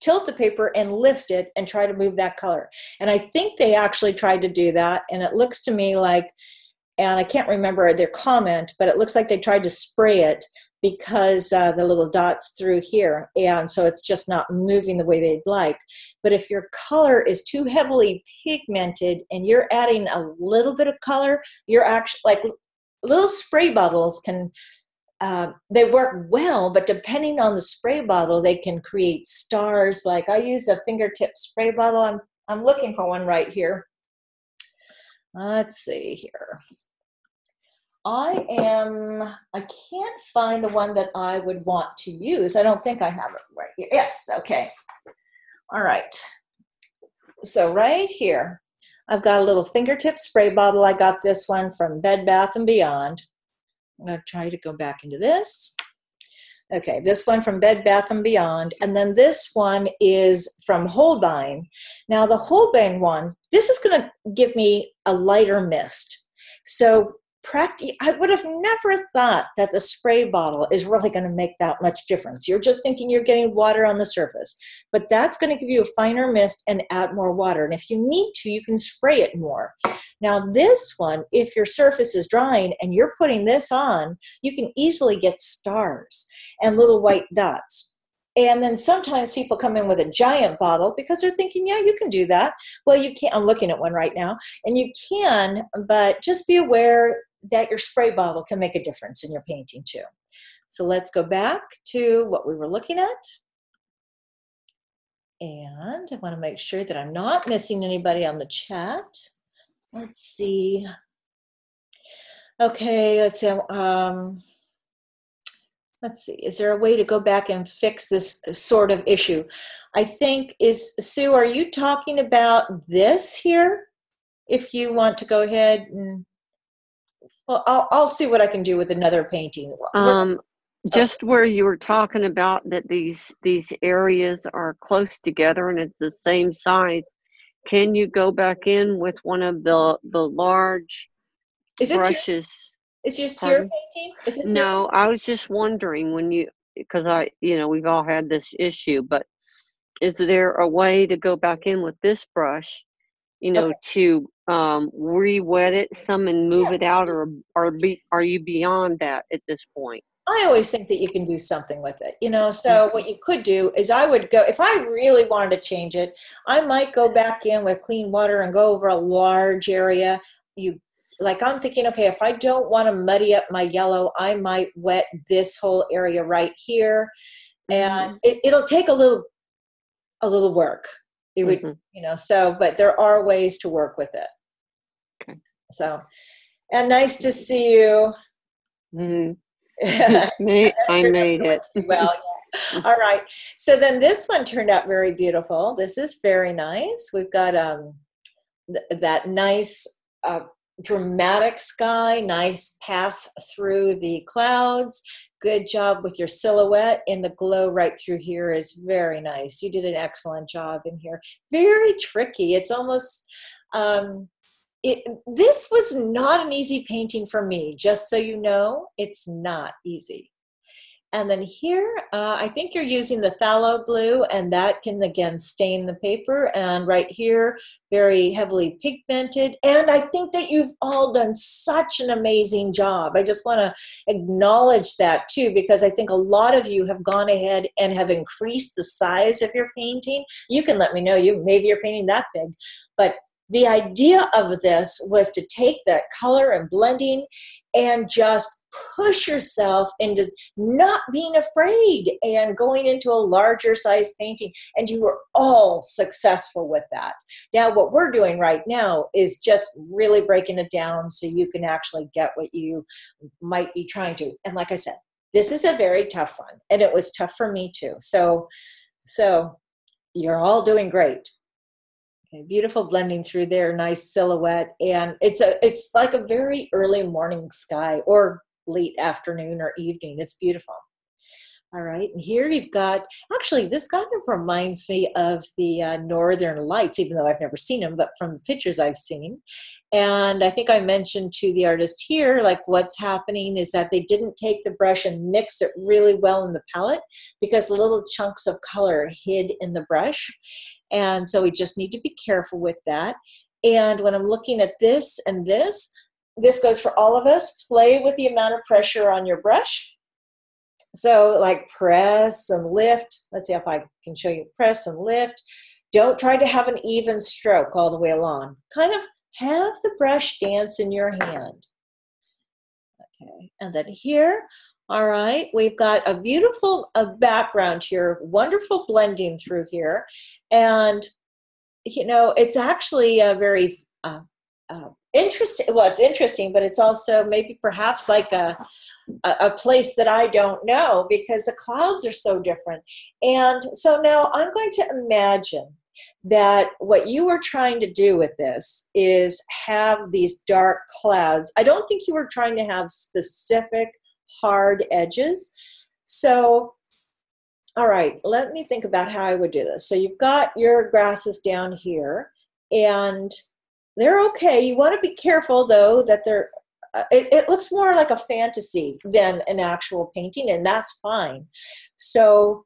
tilt the paper and lift it and try to move that color. And I think they actually tried to do that, and it looks to me like, and I can't remember their comment, but it looks like they tried to spray it because uh, the little dots through here and so it's just not moving the way they'd like. But if your color is too heavily pigmented and you're adding a little bit of color you're actually like little spray bottles can uh, they work well but depending on the spray bottle they can create stars. Like i use a fingertip spray bottle. I'm, I'm looking for one right here. Let's see here I am, I can't find the one that I would want to use. I don't think I have it right here. Yes, okay. All right. So right here, I've got a little fingertip spray bottle. I got this one from Bed Bath & Beyond. I'm to try to go back into this. Okay, this one from Bed Bath & Beyond. And then this one is from Holbein. Now the Holbein one, this is to give me a lighter mist. So i would have never thought that the spray bottle is really going to make that much difference you're just thinking you're getting water on the surface but that's going to give you a finer mist and add more water and if you need to you can spray it more now this one if your surface is drying and you're putting this on you can easily get stars and little white dots and then sometimes people come in with a giant bottle because they're thinking, yeah, you can do that. Well, you can't. I'm looking at one right now, and you can, but just be aware that your spray bottle can make a difference in your painting too. So let's go back to what we were looking at. And I want to make sure that I'm not missing anybody on the chat. Let's see. Okay, let's see. Um, let's see. Is there a way to go back and fix this sort of issue? I think is Sue. Are you talking about this here? If you want to go ahead and well, I'll, I'll see what I can do with another painting. Um, just where you were talking about that these these areas are close together and it's the same size. Can you go back in with one of the the large is this brushes? Your, is this your painting? Is this no, your? I was just wondering when you because I you know we've all had this issue, but is there a way to go back in with this brush, you know, okay. to um, re-wet it some and move yeah. it out, or are be, are you beyond that at this point? I always think that you can do something with it, you know. So what you could do is I would go if I really wanted to change it, I might go back in with clean water and go over a large area. You like I'm thinking, okay, if I don't want to muddy up my yellow, I might wet this whole area right here, and mm-hmm. it, it'll take a little a little work. It would, mm-hmm. you know. So, but there are ways to work with it. So, and nice to see you. Mm-hmm. I made it. well, yeah. All right. So then this one turned out very beautiful. This is very nice. We've got um th- that nice uh, dramatic sky, nice path through the clouds. Good job with your silhouette, and the glow right through here is very nice. You did an excellent job in here. Very tricky. It's almost um, it, this was not an easy painting for me, just so you know, it's not easy. And then here, uh, I think you're using the phthalo blue, and that can again stain the paper. And right here, very heavily pigmented. And I think that you've all done such an amazing job. I just want to acknowledge that too, because I think a lot of you have gone ahead and have increased the size of your painting. You can let me know you maybe you're painting that big, but the idea of this was to take that color and blending and just push yourself into not being afraid and going into a larger size painting. And you were all successful with that. Now, what we're doing right now is just really breaking it down so you can actually get what you might be trying to. And like I said, this is a very tough one, and it was tough for me too. So, so you're all doing great. Beautiful blending through there, nice silhouette, and it's a it's like a very early morning sky or late afternoon or evening. It's beautiful. All right, and here you've got actually this kind of reminds me of the uh, Northern Lights, even though I've never seen them, but from the pictures I've seen. And I think I mentioned to the artist here, like what's happening is that they didn't take the brush and mix it really well in the palette because little chunks of color hid in the brush. And so we just need to be careful with that. And when I'm looking at this and this, this goes for all of us. Play with the amount of pressure on your brush. So, like press and lift. Let's see if I can show you press and lift. Don't try to have an even stroke all the way along. Kind of have the brush dance in your hand. Okay, and then here, all right, we've got a beautiful background here, wonderful blending through here. And, you know, it's actually a very uh, uh, interesting. Well, it's interesting, but it's also maybe perhaps like a, a place that I don't know because the clouds are so different. And so now I'm going to imagine that what you were trying to do with this is have these dark clouds. I don't think you were trying to have specific hard edges. So, all right, let me think about how I would do this. So you've got your grasses down here and they're okay. You want to be careful though that they're uh, it, it, looks more like a fantasy than an actual painting and that's fine so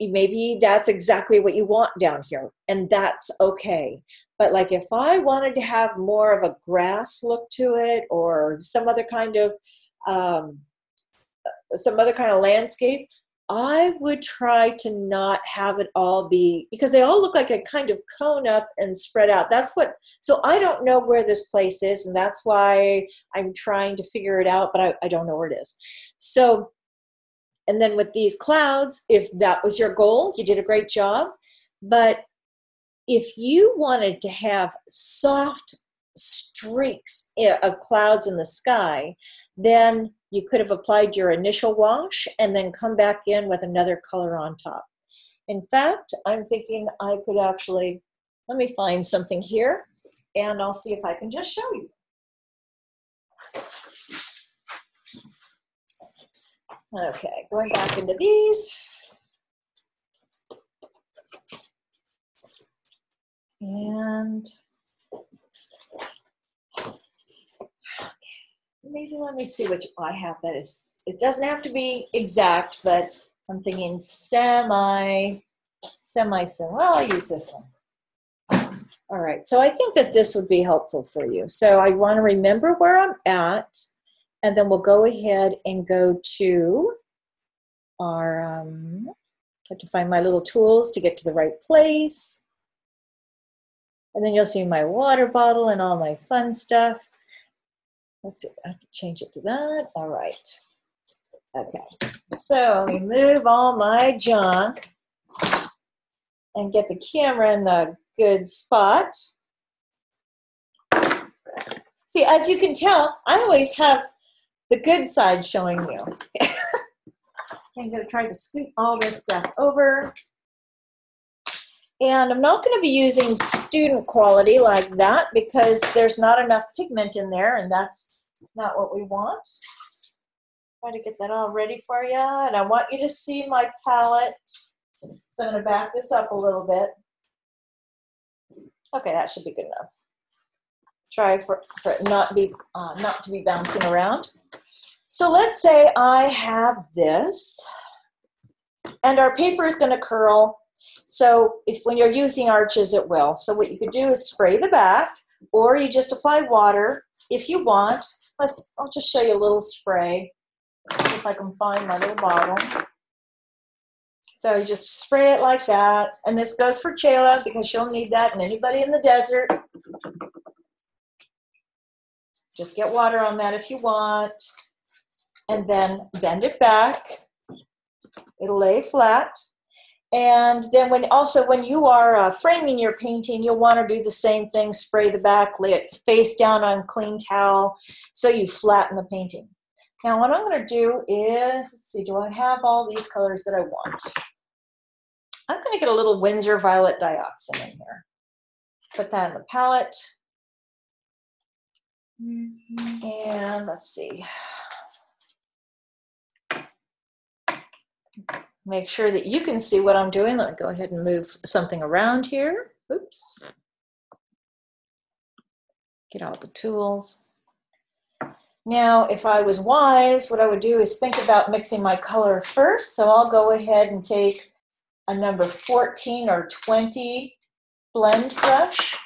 maybe that's exactly what you want down here and that's okay but like if i wanted to have more of a grass look to it or some other kind of um, some other kind of landscape I would try to not have it all be because they all look like a kind of cone up and spread out. That's what, so I don't know where this place is, and that's why I'm trying to figure it out, but I, I don't know where it is. So, and then with these clouds, if that was your goal, you did a great job. But if you wanted to have soft streaks eh, of clouds in the sky, then you could have applied your initial wash and then come back in with another color on top. In fact, I'm thinking I could actually, let me find something here and I'll see if I can just show you. Okay, going back into these. And maybe let me see which I have that is, it doesn't have to be exact, but I'm thinking semi, semi, semi, well, I'll use this one. All right, so I think that this would be helpful for you. So I want to remember where I'm at, and then we'll go ahead and go to our, um, I have to find my little tools to get to the right place. And then you'll see my water bottle and all my fun stuff. Let's see, I can change it to that. All right. Okay, so we move all my junk and get the camera in the good spot. See, as you can tell, I always have the good side showing you. I'm going to try to scoot all this stuff over. And I'm not going to be using student quality like that because there's not enough pigment in there and that's not what we want. Try to get that all ready for you. And I want you to see my palette. So I'm going to back this up a little bit. Okay, that should be good enough. Try for, for it not, be, uh, not to be bouncing around. So let's say I have this, and our paper is going to curl. So if when you're using arches, it will. So what you could do is spray the back, or you just apply water if you want let's, I'll just show you a little spray, if I can find my little bottle. So you just spray it like that. And this goes for Chayla because she'll need that and anybody in the desert Just get water on that if you want. And then bend it back. It'll lay flat. And then when also when you are uh, framing your painting, you'll want to do the same thing. Spray the back, lay it face down on clean towel so you flatten the painting. Now what I'm going to do is, let's see, do I have all these colors that I want? I'm going to get a little Winsor Violet Dioxin in here. Put that in the palette. And let's see. Make sure that you can see what I'm doing. Let me go ahead and move something around here. Oops. Get out the tools. Now, if I was wise, what I would do is think about mixing my color first. So I'll go ahead and take a number 14 or 20 blend brush.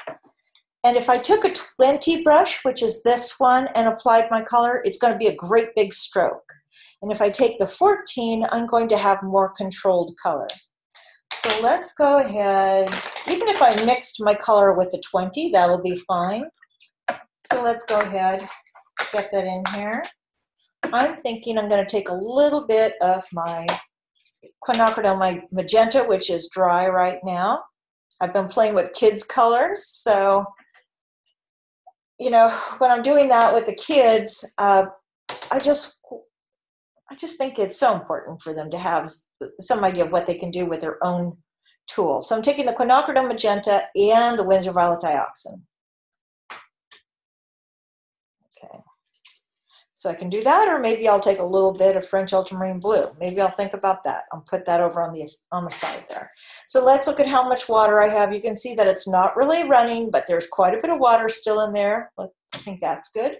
And if I took a 20 brush, which is this one, and applied my color, it's going to be a great big stroke. And if I take the 14, I'm going to have more controlled color. So let's go ahead, even if I mixed my color with the 20, that'll be fine. So let's go ahead, get that in here. I'm thinking I'm going to take a little bit of my quinacridone my magenta, which is dry right now. I've been playing with kids' colors, so you know when I'm doing that with the kids, uh, I just I just think it's so important for them to have some idea of what they can do with their own tools. So I'm taking the quinacridone magenta and the Winsor violet dioxin. Okay. So I can do that, or maybe I'll take a little bit of French ultramarine blue. Maybe I'll think about that. I'll put that over on the, on the side there. So let's look at how much water I have. You can see that it's not really running, but there's quite a bit of water still in there. I think that's good.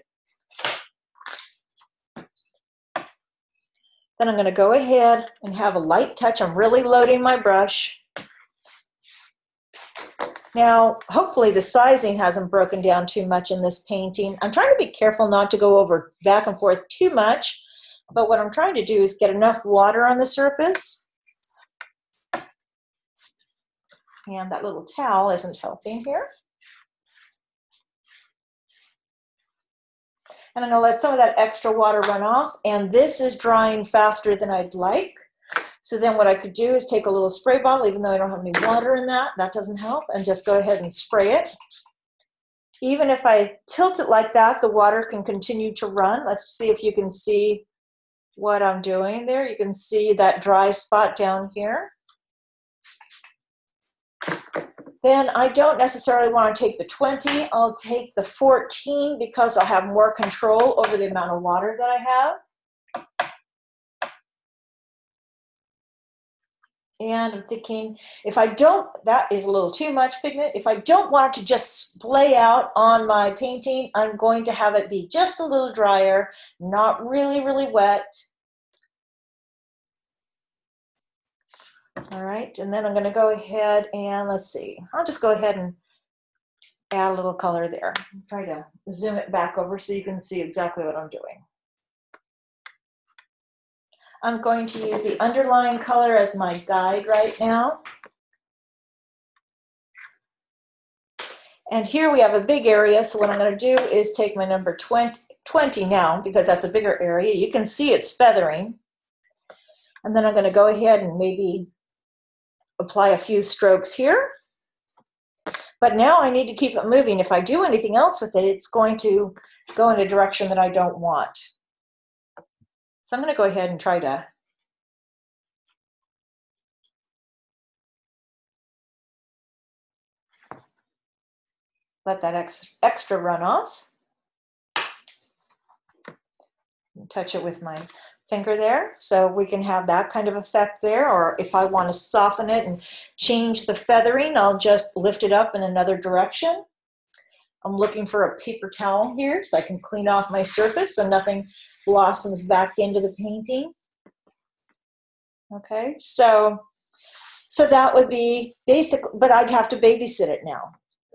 Then I'm gonna go ahead and have a light touch. I'm really loading my brush. Now, hopefully the sizing hasn't broken down too much in this painting. I'm trying to be careful not to go over back and forth too much, but what I'm trying to do is get enough water on the surface. And that little towel isn't helping here. And I'm gonna let some of that extra water run off, and this is drying faster than I'd like. So then what I could do is take a little spray bottle, even though I don't have any water in that, that doesn't help, and just go ahead and spray it. Even if I tilt it like that, the water can continue to run. Let's see if you can see what I'm doing there. You can see that dry spot down here. Then I don't necessarily want to take the 20, I'll take the 14 because I'll have more control over the amount of water that I have. And I'm thinking, if I don't, that is a little too much pigment. If I don't want it to just splay out on my painting, I'm going to have it be just a little drier, not really, really wet. All right, and then I'm gonna go ahead and let's see, I'll just go ahead and add a little color there. Try to zoom it back over so you can see exactly what I'm doing. I'm going to use the underlying color as my guide right now. And here we have a big area, so what I'm going to do is take my number 20, 20 now, because that's a bigger area. You can see it's feathering. And then I'm going to go ahead and maybe apply a few strokes here. But now I need to keep it moving. If I do anything else with it, it's going to go in a direction that I don't want. So I'm going to go ahead and try to let that ex extra run off. Touch it with my finger there. So we can have that kind of effect there. Or if I want to soften it and change the feathering, I'll just lift it up in another direction. I'm looking for a paper towel here so I can clean off my surface so nothing blossoms back into the painting. Okay, so so that would be basic, but I'd have to babysit it now.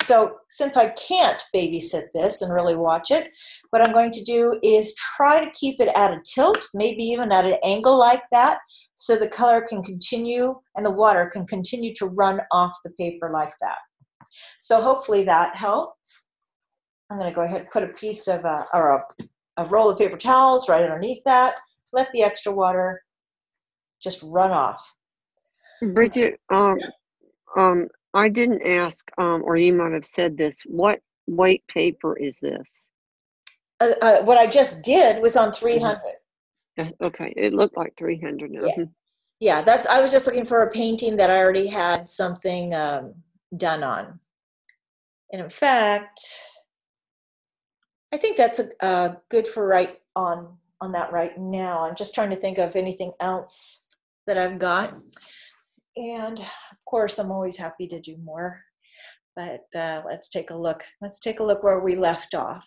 So since I can't babysit this and really watch it, what I'm going to do is try to keep it at a tilt, maybe even at an angle like that, so the color can continue and the water can continue to run off the paper like that. So hopefully that helped. I'm going to go ahead and put a piece of, uh, or a, a roll of paper towels right underneath that. Let the extra water just run off. Bridget, um, um, I didn't ask, um, or you might have said this. What white paper is this? Uh, uh, what I just did was on 300. That's, okay, it looked like 300. Yeah. mhm. Yeah, that's. I was just looking for a painting that I already had something um, done on. And in fact, I think that's a, uh, good for right on on that right now. I'm just trying to think of anything else that I've got. And course, I'm always happy to do more. But uh, let's take a look. Let's take a look where we left off.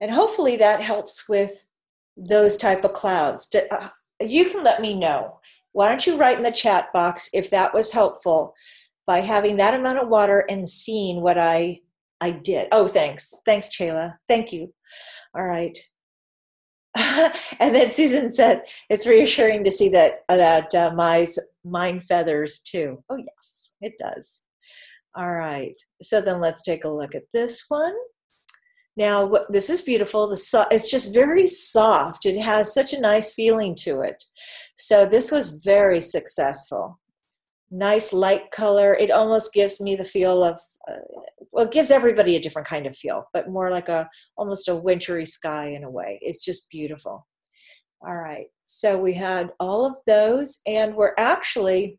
And hopefully that helps with those type of clouds. Uh, You can let me know. Why don't you write in the chat box if that was helpful by having that amount of water and seeing what I I did. Oh, thanks. Thanks, Chayla. Thank you. All right. and then Susan said, "It's reassuring to see that that uh, my mine feathers too." Oh yes, it does. All right. So then let's take a look at this one. Now, what, this is beautiful. The so, it's just very soft. It has such a nice feeling to it. So this was very successful. Nice light color. It almost gives me the feel of well, it gives everybody a different kind of feel, but more like a almost a wintry sky in a way. It's just beautiful. All right, so we had all of those, and we're actually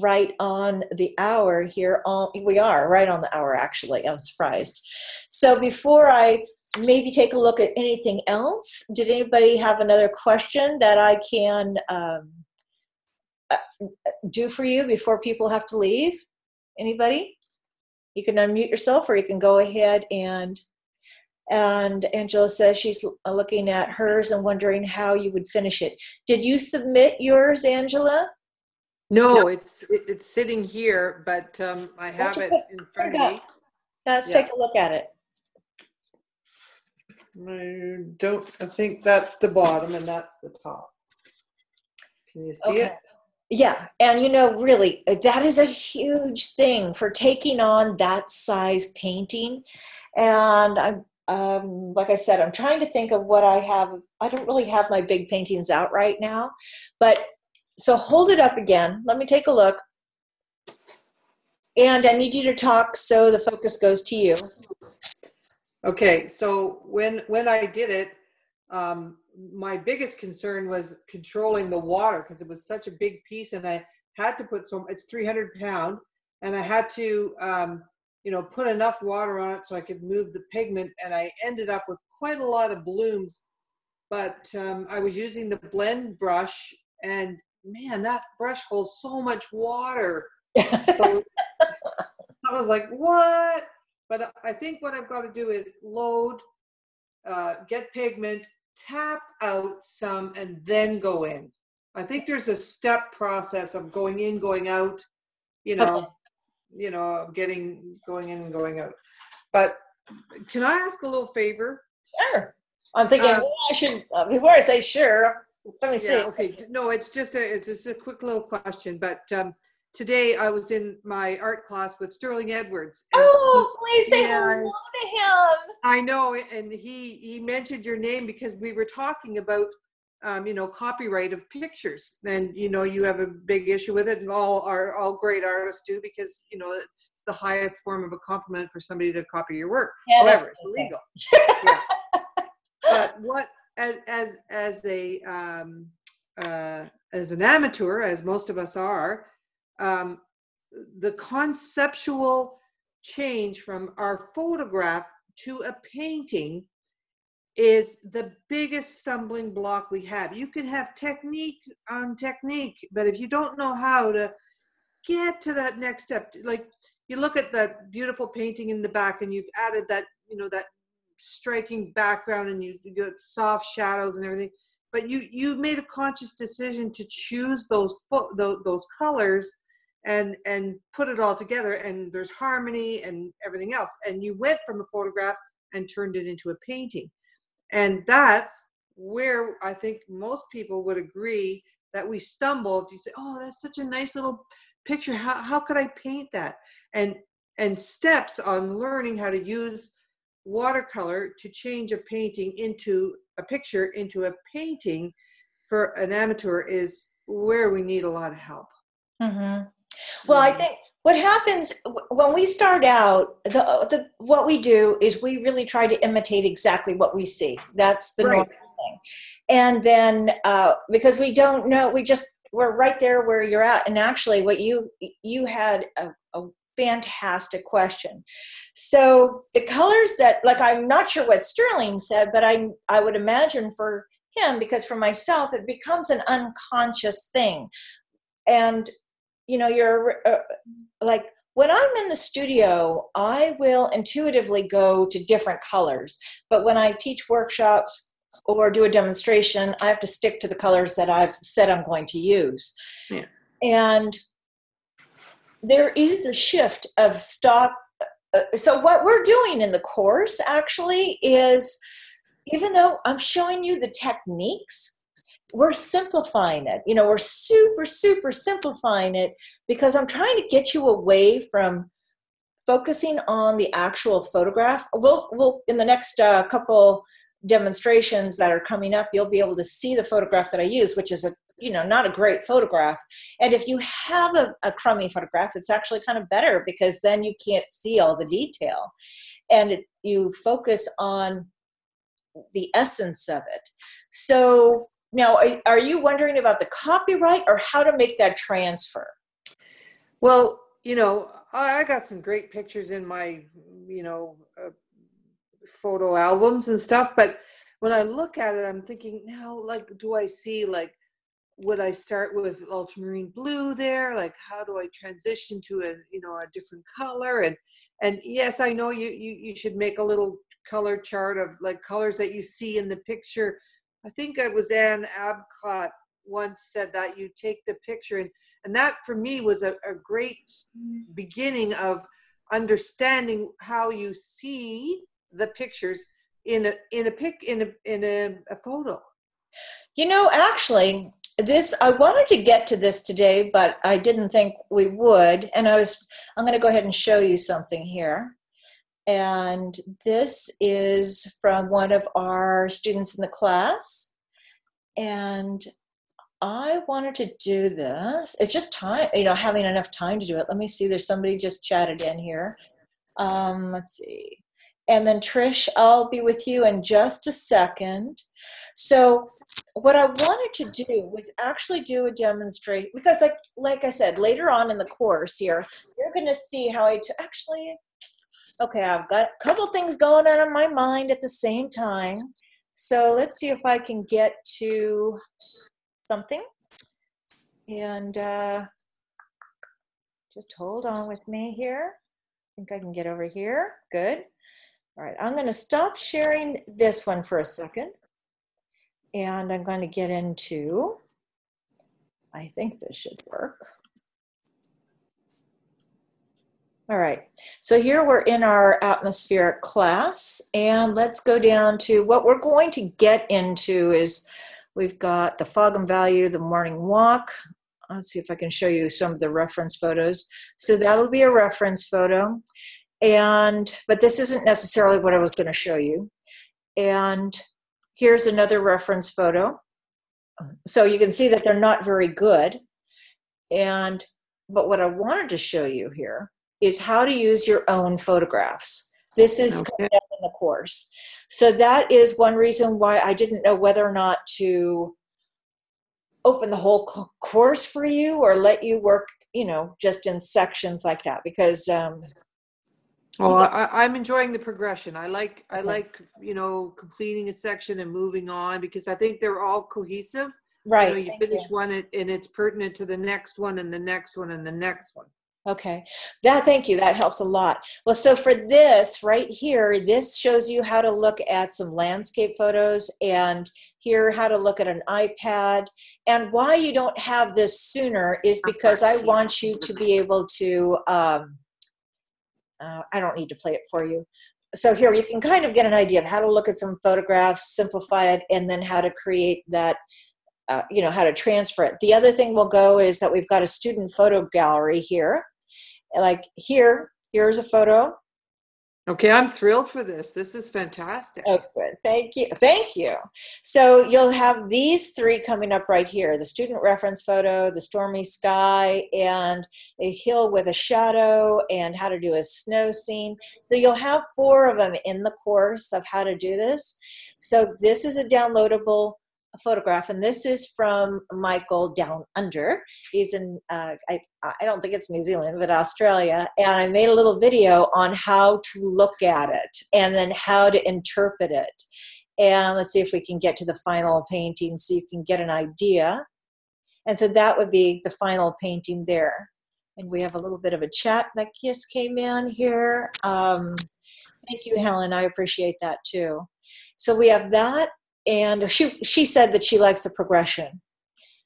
right on the hour here. On we are right on the hour. Actually, I'm surprised. So before I maybe take a look at anything else, did anybody have another question that I can um, uh, do for you before people have to leave? Anybody? You can unmute yourself or you can go ahead and and angela says she's looking at hers and wondering how you would finish it did you submit yours angela No, it's it's sitting here, but um, I have it in front of me. let's Yeah. take a look at it I don't. I think that's the bottom and that's the top. Can you see it? Yeah and you know really uh, that is a huge thing for taking on that size painting. And i'm um, like i said i'm trying to think of what i have i don't really have my big paintings out right now but so hold it up again. Let me take a look. And i need you to talk so the focus goes to you. Okay, so when when I did it, um, my biggest concern was controlling the water because it was such a big piece, and I had to put some. It's 300 pound, and I had to, um, you know, put enough water on it so I could move the pigment, and I ended up with quite a lot of blooms. But um, I was using the blend brush, and man, that brush holds so much water. So I was like, what? But I think what I've got to do is load, uh, get pigment, tap out some, and then go in. I think there's a step process of going in, going out, you know, Okay. you know, getting going in and going out. But can I ask a little favor? sure i'm thinking Uh, well, i should uh, before i say sure let me see Yeah, okay. No, it's just a it's just a quick little question. But um, today I was in my art class with Sterling Edwards. oh please say hello to him I know, and he he mentioned your name because we were talking about um, you know copyright of pictures, and you know you have a big issue with it, and all our all great artists do because you know it's the highest form of a compliment for somebody to copy your work. Yeah, However, it's illegal. yeah. But what as as as a um, uh, as an amateur, as most of us are, um, the conceptual change from our photograph to a painting is the biggest stumbling block we have. You can have technique on technique, but if you don't know how to get to that next step, like you look at that beautiful painting in the back and you've added that, you know, that striking background and you, you got soft shadows and everything, but you you made a conscious decision to choose those those, those colors and and put it all together and there's harmony and everything else and you went from a photograph and turned it into a painting and that's where i think most people would agree that we stumble if you say oh that's such a nice little picture how, how could i paint that and and steps on learning how to use watercolor to change a painting into a picture into a painting for an amateur is where we need a lot of help. Mm-hmm. Well, I think what happens when we start out, the, the what we do is we really try to imitate exactly what we see. That's the Right. normal thing. And then uh, because we don't know, we just we're right there where you're at. And actually, what you you had a, a fantastic question. So the colors that, like, I'm not sure what Sterling said, but I I would imagine for him because for myself it becomes an unconscious thing and you know you're uh, like when i'm in the studio i will intuitively go to different colors but when i teach workshops or do a demonstration i have to stick to the colors that i've said i'm going to use Yeah. and there is a shift of stock uh, so what we're doing in the course actually is even though i'm showing you the techniques we're simplifying it. You know we're super super simplifying it because i'm trying to get you away from focusing on the actual photograph. We'll we'll in the next uh, couple demonstrations that are coming up you'll be able to see the photograph that i use which is a you know not a great photograph. And if you have a, a crummy photograph it's actually kind of better because then you can't see all the detail. And it, you focus on the essence of it so now are, you wondering about the copyright or how to make that transfer Well, you know, I I got some great pictures in my, you know, uh, photo albums and stuff, but when I look at it, I'm thinking now, like, do I see, like, would I start with ultramarine blue there? Like, how do I transition to a, you know, a different color? And, and yes, I know you, you, you should make a little color chart of like colors that you see in the picture. I think it was Anne Abgott once said that you take the picture and and that for me was a, a great beginning of understanding how you see the pictures in a in a pic in a in a, a photo you know actually this i wanted to get to this today but i didn't think we would and i was i'm going to go ahead and show you something here and this is from one of our students in the class. And i wanted to do this. It's just time you know having enough time to do it. Let me see there's somebody just chatted in here. Um let's see. And then trish i'll be with you in just a second. So what i wanted to do was actually do a demonstrate because like like i said later on in the course here you're going to see how i t- actually okay i've got a couple things going on in my mind at the same time. So let's see if i can get to something. And uh just hold on with me here. I think i can get over here. Good. All right i'm going to stop sharing this one for a second. And I'm going to get into, I think this should work. All right, so here we're in our atmospheric class, and let's go down to what we're going to get into is we've got the fog and value, the morning walk. Let's see if I can show you some of the reference photos. So that'll be a reference photo, and but this isn't necessarily what I was going to show you. And Here's another reference photo. So you can see that they're not very good. And, but what I wanted to show you here is how to use your own photographs. This is Okay. coming up in the course. So that is one reason why I didn't know whether or not to open the whole course for you or let you work, you know, just in sections like that because um, oh I, i'm enjoying the progression i like i like you know completing a section and moving on because i think they're all cohesive right. you know you finish one and, and it's pertinent to the next one and the next one and the next one Okay, that thank you. That helps a lot. Well, so for this right here, this shows you how to look at some landscape photos and here how to look at an iPad. And why you don't have this sooner is because I want you to be able to. Um, uh, I don't need to play it for you. So here you can kind of get an idea of how to look at some photographs, simplify it, and then how to create that uh, you know how to transfer it the other thing we'll go is that we've got a student photo gallery here like here Here's a photo. Okay, I'm thrilled for this. This is fantastic. Oh, good. Thank you. Thank you. So you'll have these three coming up right here the student reference photo, the stormy sky, and a hill with a shadow, and how to do a snow scene. So you'll have four of them in the course of how to do this. So this is a downloadable photograph, and this is from Michael Down Under. He's in, uh, I, I don't think it's New Zealand, but Australia. And I made a little video on how to look at it and then how to interpret it. And let's see if we can get to the final painting so you can get an idea. And so that would be the final painting there. And we have a little bit of a chat that just came in here. Um, thank you, Helen. I appreciate that too. So we have that and she she said that she likes the progression.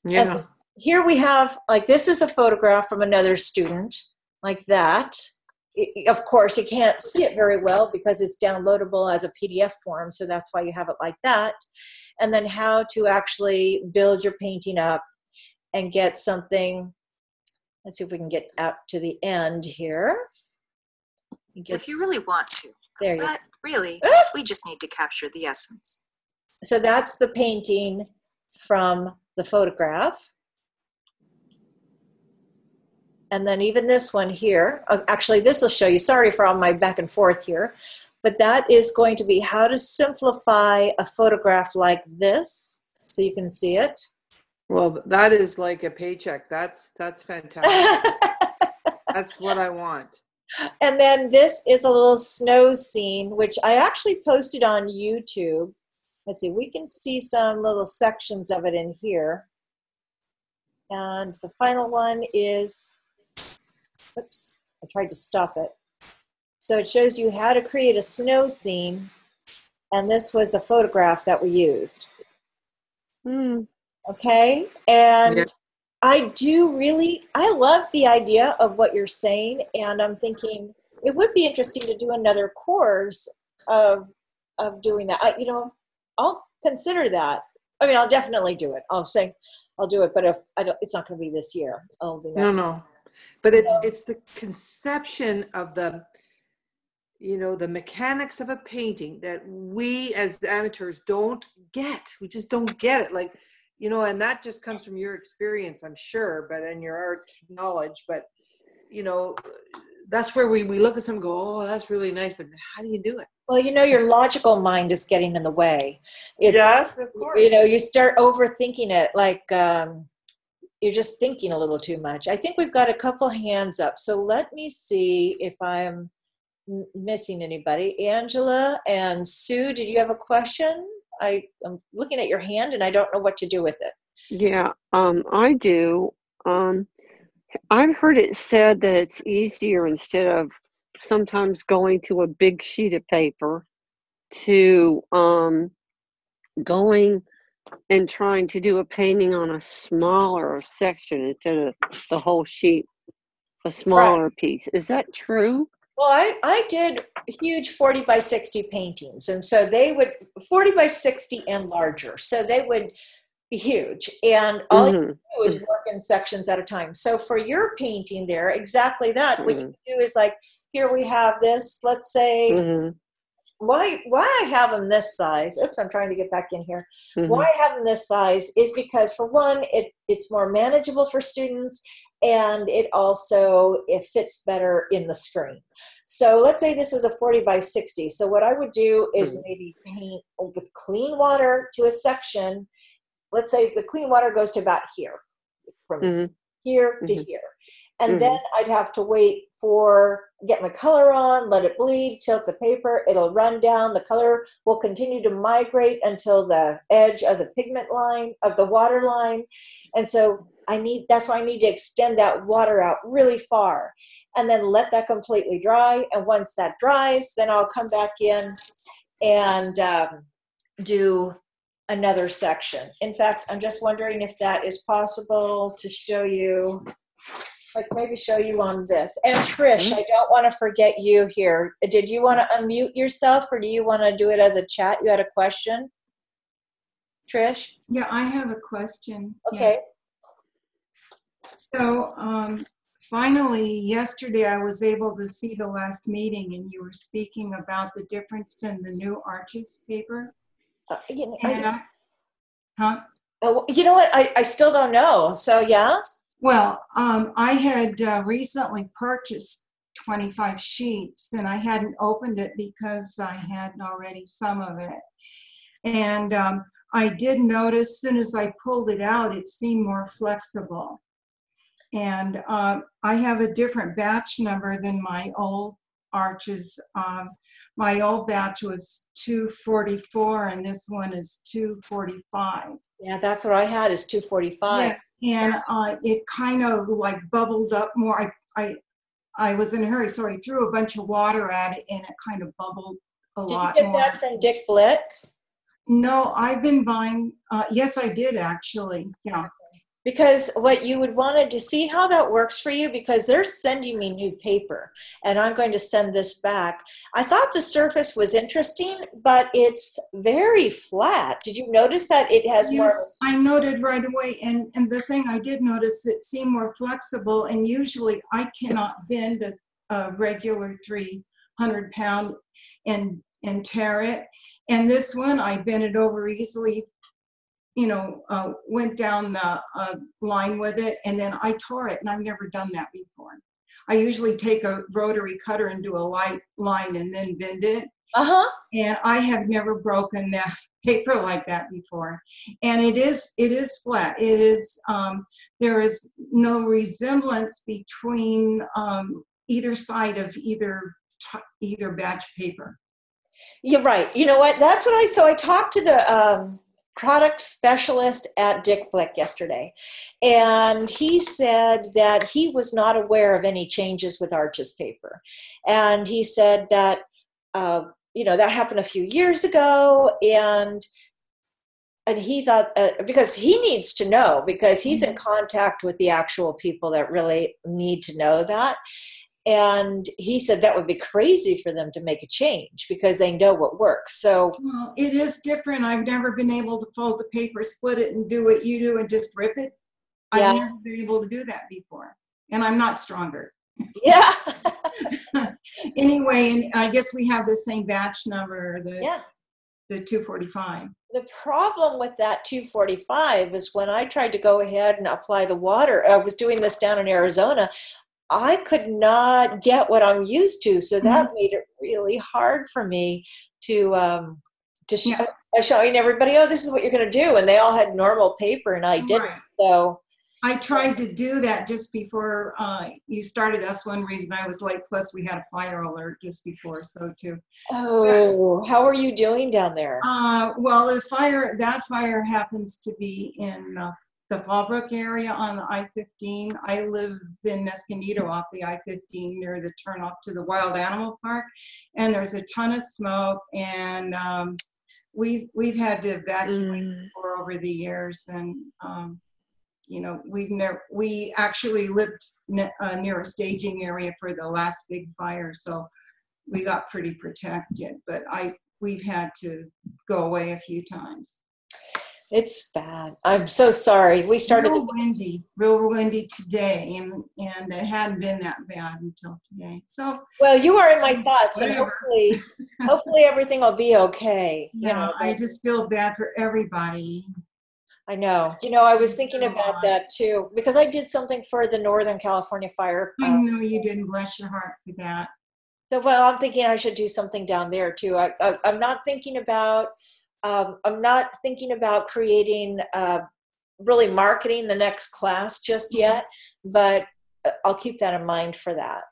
Yeah. And so here we have like this is a photograph from another student like that. It- of course, you can't see it very well because it's downloadable as a PDF form, so that's why you have it like that. And then how to actually build your painting up and get something. Let's see if we can get out to the end here. If you really want to. There you But really, Ah! we just need to capture the essence. So that's the painting from the photograph. And then even this one here, uh, actually this will show you, sorry for all my back and forth here, but that is going to be how to simplify a photograph like this, so you can see it. Well, that is like a paycheck. That's that's fantastic. that's what I want. And then this is a little snow scene, which I actually posted on YouTube. Let's see, we can see some little sections of it in here. And the final one is, oops, I tried to stop it. So it shows you how to create a snow scene. And this was the photograph that we used. Hmm. Okay. And Yeah. I do really, I love the idea of what you're saying. And I'm thinking it would be interesting to do another course of, of doing that. I, you know, I'll consider that. I mean, I'll definitely do it. I'll say, I'll do it, but if I don't, it's not going to be this year. No, no. But it's So- it's the conception of the you know the mechanics of a painting that we as amateurs don't get. We just don't get it. Like you know, and that just comes from your experience, I'm sure, but and your art knowledge. But you know, that's where we we look at some and go, oh, that's really nice, but how do you do it? Well, you know, your logical mind is getting in the way. It's, yes, of course. you know you start overthinking it like um, you're just thinking a little too much i think we've got a couple hands up so let me see if i'm m- missing anybody angela and sue did you have a question I, i'm looking at your hand and i don't know what to do with it Yeah, um, I do. Um, I've heard it said that it's easier instead of sometimes going to a big sheet of paper to um, going and trying to do a painting on a smaller section instead of the whole sheet, a smaller piece. Is that true? well i i did huge 40 by 60 paintings and so they would 40 by 60 and larger so they would huge and all you Mhm. do is work in sections at a time. So for your painting there, exactly that. What you do is like, here we have this, let's say, Mhm. why why I have them this size. Oops, I'm trying to get back in here. Why I have them this size is because for one, it it's more manageable for students and it also it fits better in the screen. So let's say this was a 40 by 60. So what I would do is maybe paint with clean water to a section. Let's say the clean water goes to about here. From Mhm. here to Mhm. here. And then I'd have to wait for get my color on, let it bleed, tilt the paper, it'll run down, the color will continue to migrate until the edge of the pigment line of the water line. And so I need that's why I need to extend that water out really far and then let that completely dry. And once that dries, then I'll come back in and um, do another section. In fact, I'm just wondering if that is possible to show you, like maybe show you on this. And Trish, I don't want to forget you here. Did you want to unmute yourself or do you want to do it as a chat? You had a question? Trish? Yeah, I have a question. yeah. Okay. So, um, finally, yesterday I was able to see the last meeting and you were speaking about the difference in the new Arches paper. Uh, you, know, I- Huh? oh, you know what? I, I still don't know. So yeah. Well, um, I had uh, recently purchased 25 sheets and I hadn't opened it because I had already some of it. And um, I did notice as soon as I pulled it out, it seemed more flexible. And um, I have a different batch number than my old arches. Um, my old batch was 244 and this one is 245. Yeah, that's what I had is 245. Yes, and uh, it kind of like bubbled up more. I, I, I was in a hurry, so I threw a bunch of water at it, and it kind of bubbled a Did you lot get more. that from Dick Blick? No, I've been buying. Uh, yes, I did actually. Yeah. Because what you would want to see how that works for you, because they're sending me new paper and I'm going to send this back. I thought the surface was interesting, but it's very flat. Did you notice that it has more? I noted right away, and and the thing I did notice it seemed more flexible. And usually, I cannot bend a, a regular 300 pound and and tear it. And this one, I bent it over easily. You know, uh, went down the uh, line with it, and then I tore it. And I've never done that before. I usually take a rotary cutter and do a light line and then bend it. Uh huh. And I have never broken that paper like that before. And it is it is flat. It is um, there is no resemblance between um, either side of either t- either batch paper. You're right. You know what? That's what I so I talked to the um, product specialist at Dick Blick yesterday, and he said that he was not aware of any changes with Arches paper, and he said that uh, you know that happened a few years ago, and and he thought uh, because he needs to know because he's in contact with the actual people that really need to know that and he said that would be crazy for them to make a change because they know what works so Well, it is different. I've never been able to fold the paper, split it, and do what you do and just rip it. Yeah. I've never been able to do that before, and I'm not stronger. yeah anyway, and I guess we have the same batch number, the yeah the 245. the problem with that 245 is when i tried to go ahead and apply the water i was doing this down in arizona i could not get what i'm used to so that made it really hard for me to um to show, Yeah. showing everybody oh this is what you're going to do and they all had normal paper and i didn't Right. so I tried to do that just before uh, you started. That's one reason I was late. Plus, we had a fire alert just before, so too. oh how are you doing down there Uh, well, the fire that fire happens to be in uh, the Fallbrook area on the I-15. I live in Escondido off the I-15 near the turnoff to the Wild Animal Park, and there's a ton of smoke. And um, we've we've had to evacuate Mm. for over the years, and um, you know we never we actually lived ne- uh, near a staging area for the last big fire, so we got pretty protected. But I we've had to go away a few times. It's bad i'm so sorry we started real the windy, real windy today, and and it hadn't been that bad until today. So Well, you are in my thoughts, and hopefully, hopefully everything will be okay. You yeah, know, I just feel bad for everybody. I know. You know, I was thinking about that too because I did something for the Northern California Fire. I um, know you didn't bless your heart for that. so, well, I'm thinking I should do something down there too. I, I, I'm not thinking about. Um, I'm not thinking about creating, uh, really marketing the next class just Mm-hmm. yet, but uh, I'll keep that in mind for that.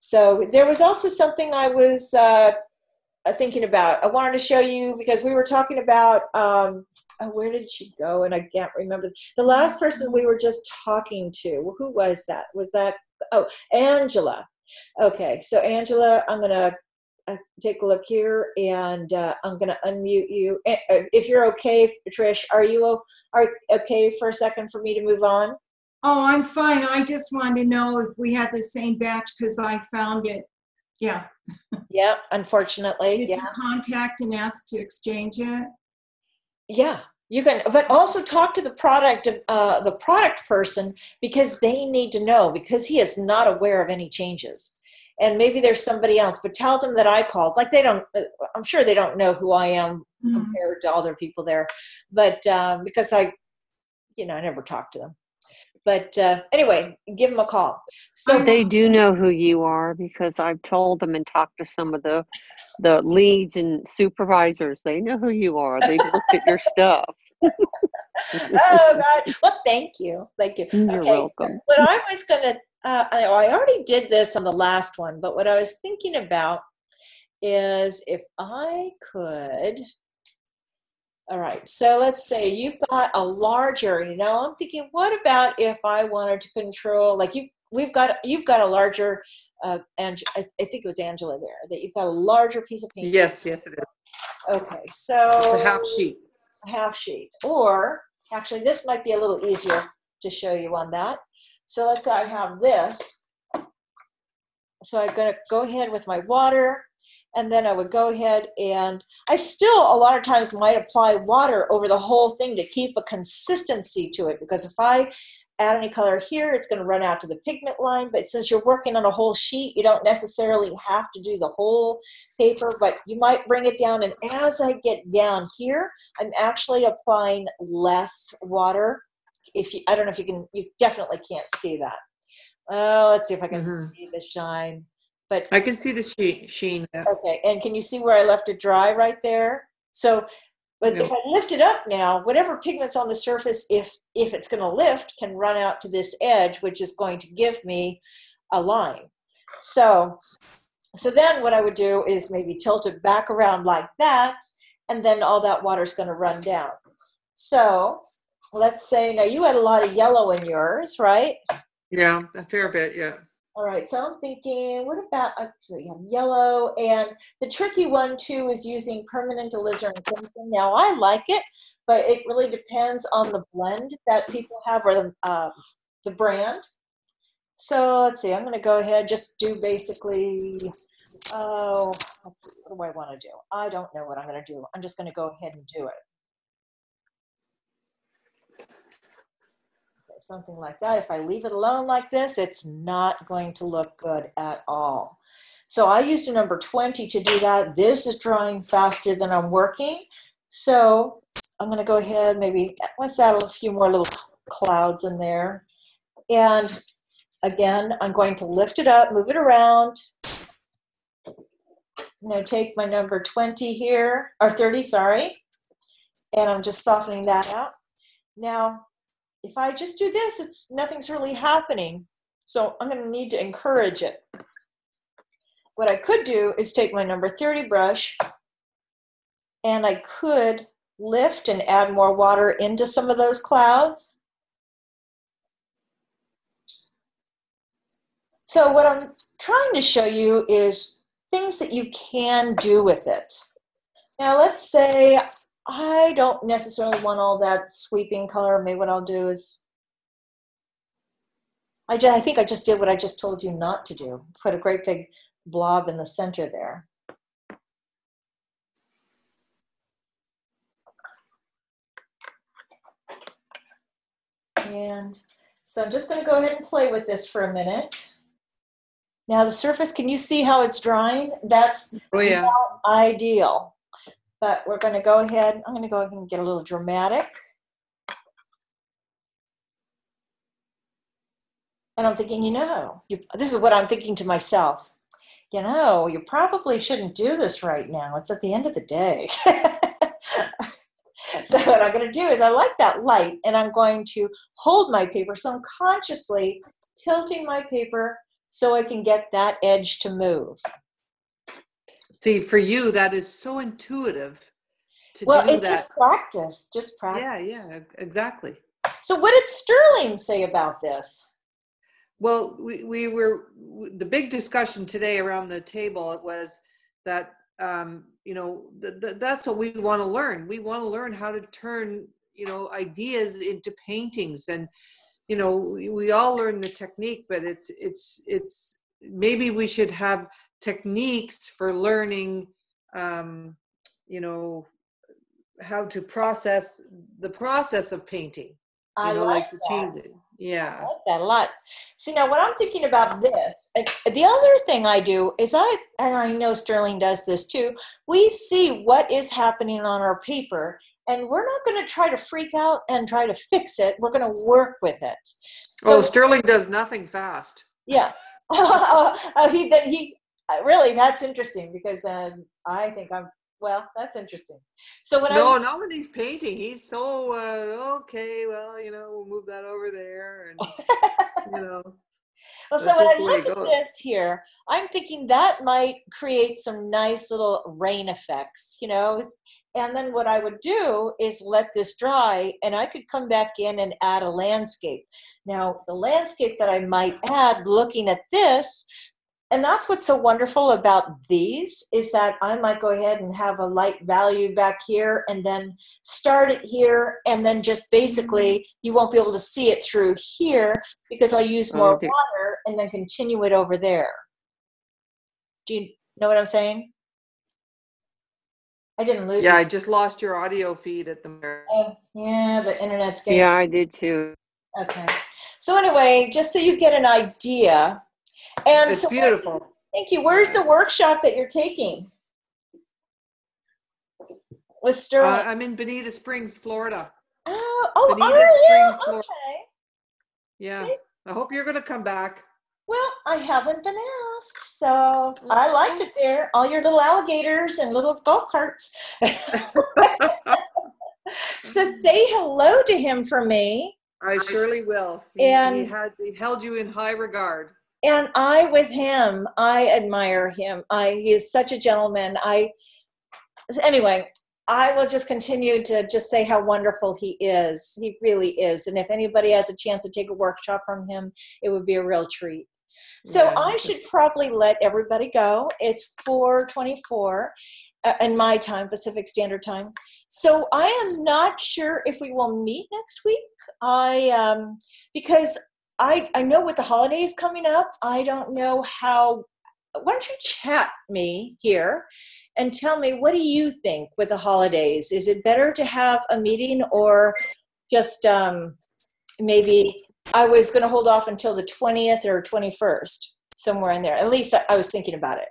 So there was also something I was uh, uh, thinking about. I wanted to show you because we were talking about um, oh, where did she go? And I can't remember the last person we were just talking to. Who was that? Was that oh Angela? Okay, so Angela, I'm gonna uh, take a look here, and uh, I'm gonna unmute you. Eh, uh, If you're okay, Trish, are you are okay for a second for me to move on? Oh, I'm fine. I just wanted to know if we had the same batch because I found it. Yeah. Yeah, unfortunately, Did yeah. you contact and ask to exchange it? Yeah, You can, but also talk to the product, uh, the product person because they need to know because he is not aware of any changes. And maybe there's somebody else, but tell them that I called. Like they don't, I'm sure they don't know who I am Mhm. compared to other people there, but um, because I, you know, I never talked to them. But uh, anyway, give them a call. So they do know who you are because I've told them and talked to some of the the leads and supervisors. They know who you are. They've looked at your stuff. Oh God! Well, thank you, thank you. You're okay, welcome. what I was gonna, uh, I, I already did this on the last one, but what I was thinking about is if I could. All right, so let's say you've got a large area. Now I'm thinking, what about if I wanted to control, like you, we've got, you've got a larger, uh, and I, I think it was Angela there, that you've got a larger piece of paint. Yes, yes, it is. Okay, so It's a half sheet. Half sheet. Or actually, this might be a little easier to show you on that. So let's say I have this. So I'm going to go ahead with my water, and then I would go ahead and I still a lot of times might apply water over the whole thing to keep a consistency to it because if I add any color here, it's going to run out to the pigment line. But since you're working on a whole sheet, you don't necessarily have to do the whole paper, but you might bring it down. And as I get down here, I'm actually applying less water. If you, I don't know if you can, you definitely can't see that. Uh, let's see if I can Mhm. see the shine. But I can see the sheen. sheen yeah. Okay, and can you see where I left it dry right there? So, but if I lift it up now, whatever pigment's on the surface, if if it's going to lift, can run out to this edge, which is going to give me a line. So, so then what I would do is maybe tilt it back around like that, and then all that water's going to run down. So, let's say now you had a lot of yellow in yours, right? Yeah, a fair bit. Yeah. All right, so I'm thinking, what about, so you yellow, and the tricky one too is using permanent alizarin. Now, I like it, but it really depends on the blend that people have or the, uh, the brand. So let's see, I'm going to go ahead, just do basically, oh, what do I want to do? I don't know what I'm going to do. I'm just going to go ahead and do it. Something like that. If I leave it alone like this, it's not going to look good at all. So I used a number 20 to do that. This is drawing faster than I'm working. So I'm going to go ahead, maybe let's add a few more little clouds in there. And again, I'm going to lift it up, move it around. I'm to take my number 20 here, or 30, sorry, and I'm just softening that out. Now, if I just do this, it's nothing's really happening. So I'm going to need to encourage it. What I could do is take my number 30 brush and I could lift and add more water into some of those clouds. So what I'm trying to show you is things that you can do with it. Now let's say I don't necessarily want all that sweeping color. Maybe what I'll do is, I, just, I think I just did what I just told you not to do. Put a great big blob in the center there. And so I'm just going to go ahead and play with this for a minute. Now the surface, can you see how it's drying? That's Oh, yeah. not ideal. But we're going to go ahead, I'm going to go ahead and get a little dramatic. And I'm thinking, you know, you, this is what I'm thinking to myself. You know, you probably shouldn't do this right now. It's at the end of the day. so what I'm going to do is I like that light and I'm going to hold my paper. So I'm consciously tilting my paper so I can get that edge to move. See, for you, that is so intuitive to Well, do it's that. just practice, just practice. Yeah, yeah, exactly. So what did Sterling say about this? Well, we, we were the big discussion today around the table. It was that um, you know th- th- that's what we want to learn. We want to learn how to turn you know ideas into paintings, and you know we, we all learn the technique, but it's it's it's maybe we should have techniques for learning. Um, you know how to process the process of painting. You I know, like like to that. change it. Yeah. I like that a lot. See, now what I'm thinking about this, the other thing I do is I, and I know Sterling does this too, we see what is happening on our paper, and we're not going to try to freak out and try to fix it. We're going to work with it. Oh, Sterling does nothing fast. Yeah. uh, he then he really that's interesting because then I think I'm well. That's interesting. So what No, I not when he's painting. He's so uh, okay. Well, you know, we'll move that over there, and you know. well, so when I look at this here, I'm thinking that might create some nice little rain effects, you know. And then what I would do is let this dry, and I could come back in and add a landscape. Now, the landscape that I might add, looking at this, and that's what's so wonderful about these is that I might go ahead and have a light value back here and then start it here and then just basically mm-hmm. you won't be able to see it through here because I'll use Oh, more dear. water and then continue it over there. Do you know what I'm saying? I didn't lose Yeah, you. I just lost your audio feed at the. Oh, yeah, the internet's getting Yeah, I did too. Okay. So anyway, just so you get an idea, and It's so beautiful. thank you. Where's the workshop that you're taking? With Uh, Sterling. I'm in Bonita Springs, Florida. oh, oh, Bonita are you? Springs, Florida. Okay. Yeah. I hope you're going to come back. Well, I haven't been asked, so I liked it there. All your little alligators and little golf carts. so say hello to him for me. I surely will. He, he And- had he held you in high regard. And I with him, I admire him. I he is such a gentleman. I anyway, I will just continue to just say how wonderful he is. He really is. And if anybody has a chance to take a workshop from him, it would be a real treat. So Yeah. I should probably let everybody go. It's 424 uh, in my time, Pacific Standard Time. So I am not sure if we will meet next week. I um because I I know with the holidays coming up, I don't know how why don't you chat me here and tell me what do you think with the holidays? Is it better to have a meeting or just um maybe I was going to hold off until the 20th or 21st, somewhere in there. At least I, I was thinking about it.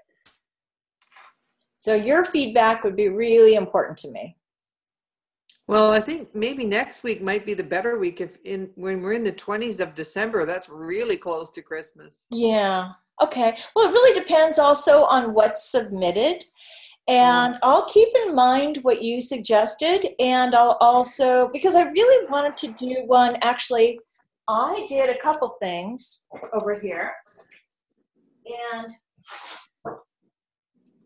So your feedback would be really important to me. Well, I think maybe next week might be the better week if in when we're in the 20s of December. That's really close to Christmas. Yeah. Okay. Well, it really depends also on what's submitted. And mm. I'll keep in mind what you suggested. And I'll also, because I really wanted to do one, actually, I did a couple things over here. And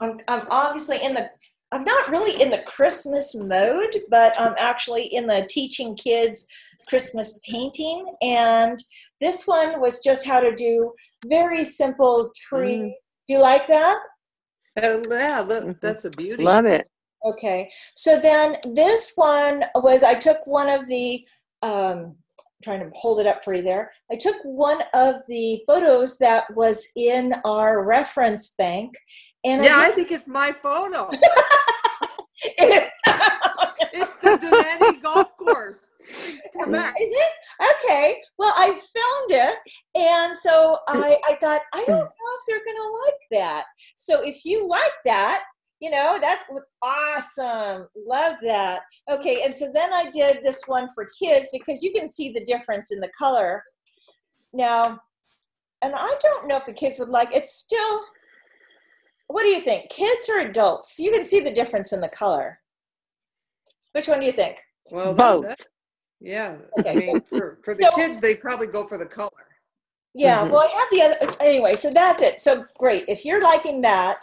I'm, I'm obviously in the, I'm not really in the Christmas mode, but I'm actually in the teaching kids Christmas painting. And this one was just how to do very simple tree. Do you like that? Uh, yeah, that, that's a beauty. Love it. Okay. So then this one was I took one of the um trying to hold it up for you there. I took one of the photos that was in our reference bank and Yeah, I did- think it's my photo. Is it's the Denani Golf Course. Quebec. it? Okay. Well, I found it, and so I, I thought I don't mm. know if they're gonna like that. So if you like that, you know that was awesome. Love that. Okay, and so then I did this one for kids because you can see the difference in the color. Now, and I don't know if the kids would like. It's still. What do you think, kids or adults? You can see the difference in the color. Which one do you think? Well, Both. that- yeah. Okay. I mean, for, for the So- kids, they probably go for the color. Yeah, Mhm. well, I have the other. Anyway, so that's it. So great. If you're liking that,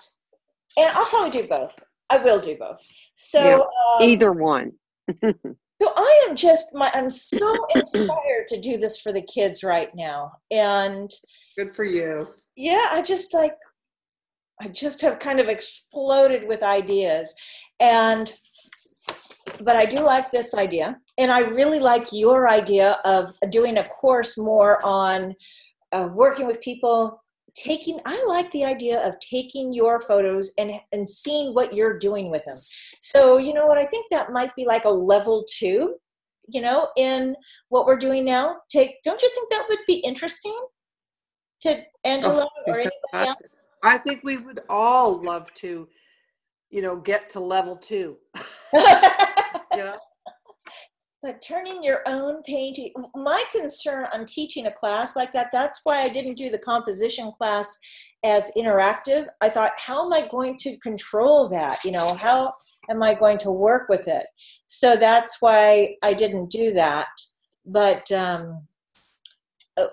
and I'll probably do both. I will do both. So, Yeah, um, Either one. so I am just my. I'm so inspired to do this for the kids right now, and Good for you. yeah, I just like. I just have kind of exploded with ideas, and but I do like this idea, and I really like your idea of doing a course more on uh, working with people taking i like the idea of taking your photos and and seeing what you're doing with them. So you know what? I think that might be like a level two you know in what we're doing now. Take don't you think that would be interesting? To angela Oh, or anybody else. I think we would all love to, you know, get to level two. Yeah. but turning your own painting my concern on teaching a class like that that's why i didn't do the composition class as interactive i thought how am i going to control that you know how am i going to work with it so that's why i didn't do that but um,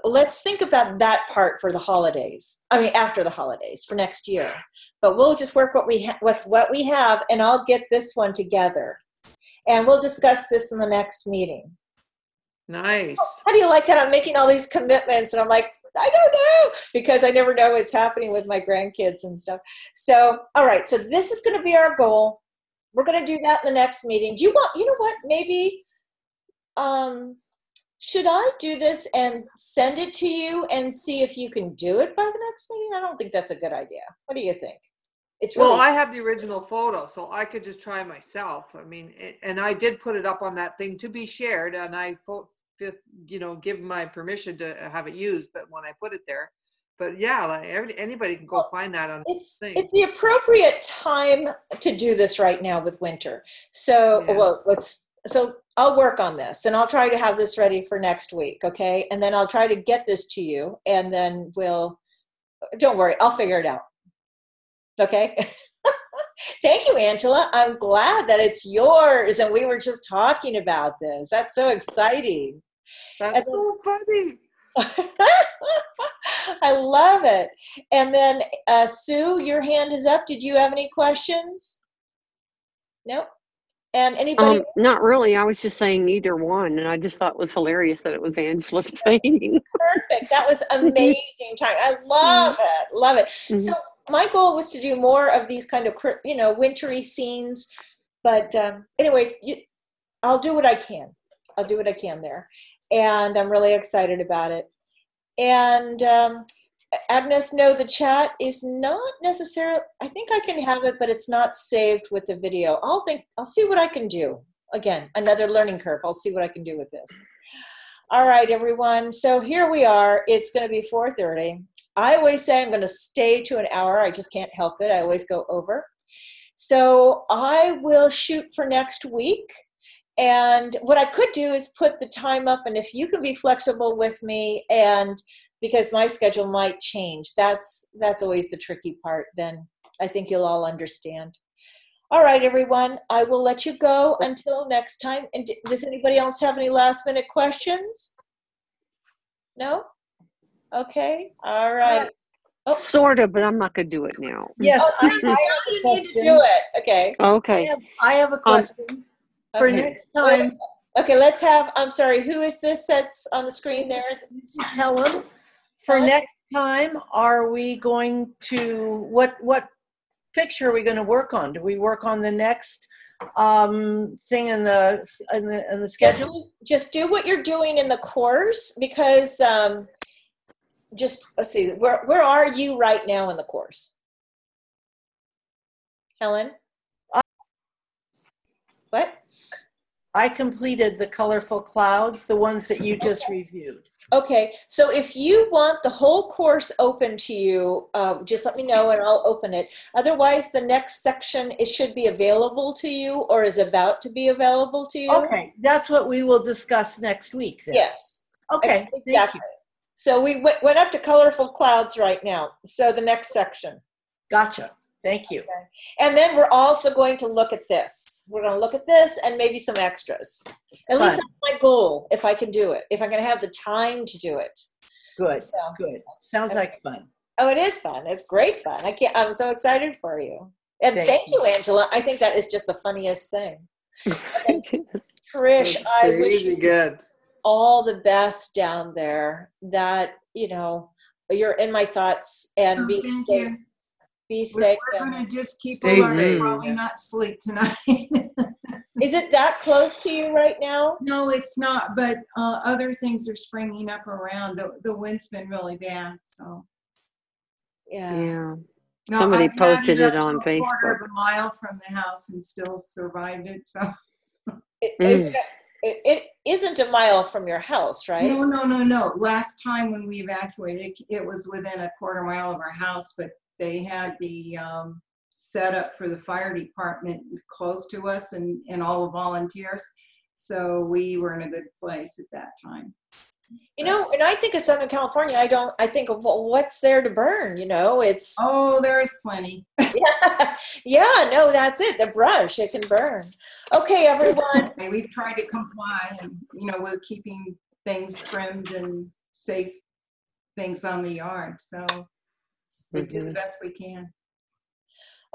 let's think about that part for the holidays i mean after the holidays for next year but we'll just work what we ha- with what we have and i'll get this one together and we'll discuss this in the next meeting. Nice. How do you like that? I'm making all these commitments, and I'm like, I don't know because I never know what's happening with my grandkids and stuff. So, all right, so this is going to be our goal. We're going to do that in the next meeting. Do you want? You know what? Maybe. Um, should I do this and send it to you and see if you can do it by the next meeting? I don't think that's a good idea. What do you think? It's really Well, I have the original photo, so I could just try myself. I mean, it- and I did put it up on that thing to be shared, and I, you know, give my permission to have it used. But when I put it there, but yeah, like every, anybody can go find that on it's thing. it's the appropriate time to do this right now with winter. So Yeah. well, with so I'll work on this and I'll try to have this ready for next week, okay? And then I'll try to get this to you and then we'll don't worry, I'll figure it out. Okay? Thank you, Angela. I'm glad that it's yours and we were just talking about this. That's so exciting. That's so funny. I love it. And then uh, Sue, your hand is up. Did you have any questions? Nope. And anybody? Um, not really. I was just saying either one, and I just thought it was hilarious that it was Angela's painting. perfect. That was amazing time. I love it. Love it. So my goal was to do more of these kind of you know wintry scenes, but um, anyway, you, I'll do what I can. I'll do what I can there, and I'm really excited about it. And um, Agnes, no, the chat is not necessarily. I think I can have it, but it's not saved with the video. I'll think. I'll see what I can do. Again, another learning curve. I'll see what I can do with this. All right, everyone. So here we are. It's going to be 4:30. I always say I'm going to stay to an hour. I just can't help it. I always go over. So I will shoot for next week. And what I could do is put the time up, and if you can be flexible with me, and because my schedule might change, that's that's always the tricky part. Then I think you'll all understand. All right, everyone. I will let you go until next time. And does anybody else have any last minute questions? No. Okay. All right. Uh, oh. Sort of, but I'm not going to do it now. Yes, Oh, I, you I have you a need to question. do it. Okay. I Okay. have, I have a question for Okay. next time. Okay, let's have, I'm sorry, who is this that's on the screen there? This is Helen. For next time, are we going to, what, what picture are we going to work on? Do we work on the next um, thing in the, in the, in the schedule? Just do what you're doing in the course because, um, just, let's see, where, where are you right now in the course? Helen? What? I completed the colorful clouds, the ones that you just reviewed. Okay, so if you want the whole course open to you, uh, just let me know and I'll open it. Otherwise, the next section, it should be available to you or is about to be available to you. Okay, that's what we will discuss next week then. Yes. Okay, thank Exactly. So we went, went up to colorful clouds right now. So the next section. Gotcha. Thank you. And then we're also going to look at this. We're going to look at this and maybe some extras. At least that's my goal if I can do it, if I'm going to have the time to do it. Good, So- good. Sounds like fun. Oh, it is fun. It's great fun. I can't, I'm so excited for you. And Thank thank, you, Angela. I think that is just the funniest thing. Trish, I wish you good. all the best down there. That, you know, you're in my thoughts and Oh, be thank safe. you. Be We're, safe. we're gonna just keep Stay alert, safe. probably not sleep tonight. Is it that close to you right now? No, it's not, but uh, other things are springing up around. The, the wind's been really bad, so. Yeah. Yeah. No, Somebody I've posted up it to on a Quarter of a mile from the house and still survived it, so. It, Mm. isn't it, it, it isn't a mile from your house, right? No, no, no, no. Last time when we evacuated, it- it was within a quarter mile of our house, but they had the um, setup for the fire department close to us and, and all the volunteers. So we were in a good place at that time. You know, and I think of Southern California, I don't, I think of well, what's there to burn, you know, it's, Oh, there is plenty. yeah, yeah, no, that's it, the brush, it can burn. Okay, everyone, we've tried to comply and, you know, with keeping things trimmed and safe things on the yard. So we do the Mhm. best we can.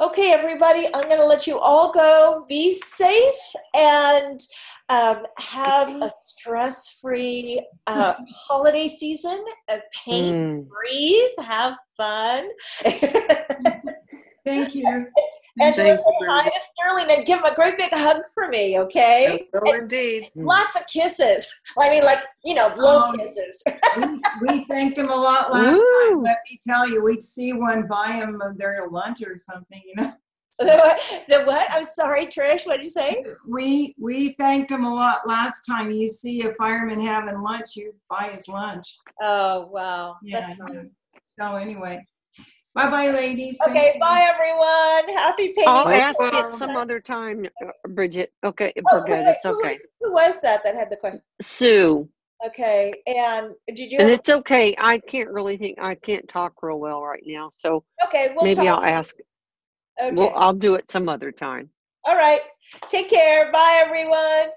okay, everybody, I'm gonna let you all go. Be safe and um, have a stress-free uh, holiday season. Uh, paint, Mm. breathe, have fun. Thank you. Angela, Thank say you, hi to Sterling and give him a great big hug for me, okay? I will indeed. Lots of kisses. I mean, like, you know, blow Oh. kisses. We, we thanked him a lot last Woo. time. Let me tell you, we'd see one buy him their lunch or something, you know? the what? I'm sorry, Trish. What did you say? We, we thanked him a lot last time. You see a fireman having lunch, you buy his lunch. Oh, wow. Yeah. That's funny. So anyway, bye-bye, ladies. Okay, you. bye, everyone. Happy painting. I'll Day. ask it some other time, uh, Bridget. Okay, Oh, forget wait, it's who okay. was- Who was that that had the question? Sue, Okay, and did you and have, it's okay. I can't really think. I can't talk real well right now, so okay, we'll maybe talk. I'll ask. Okay, Well, I'll do it some other time. all right. Take care. Bye, everyone.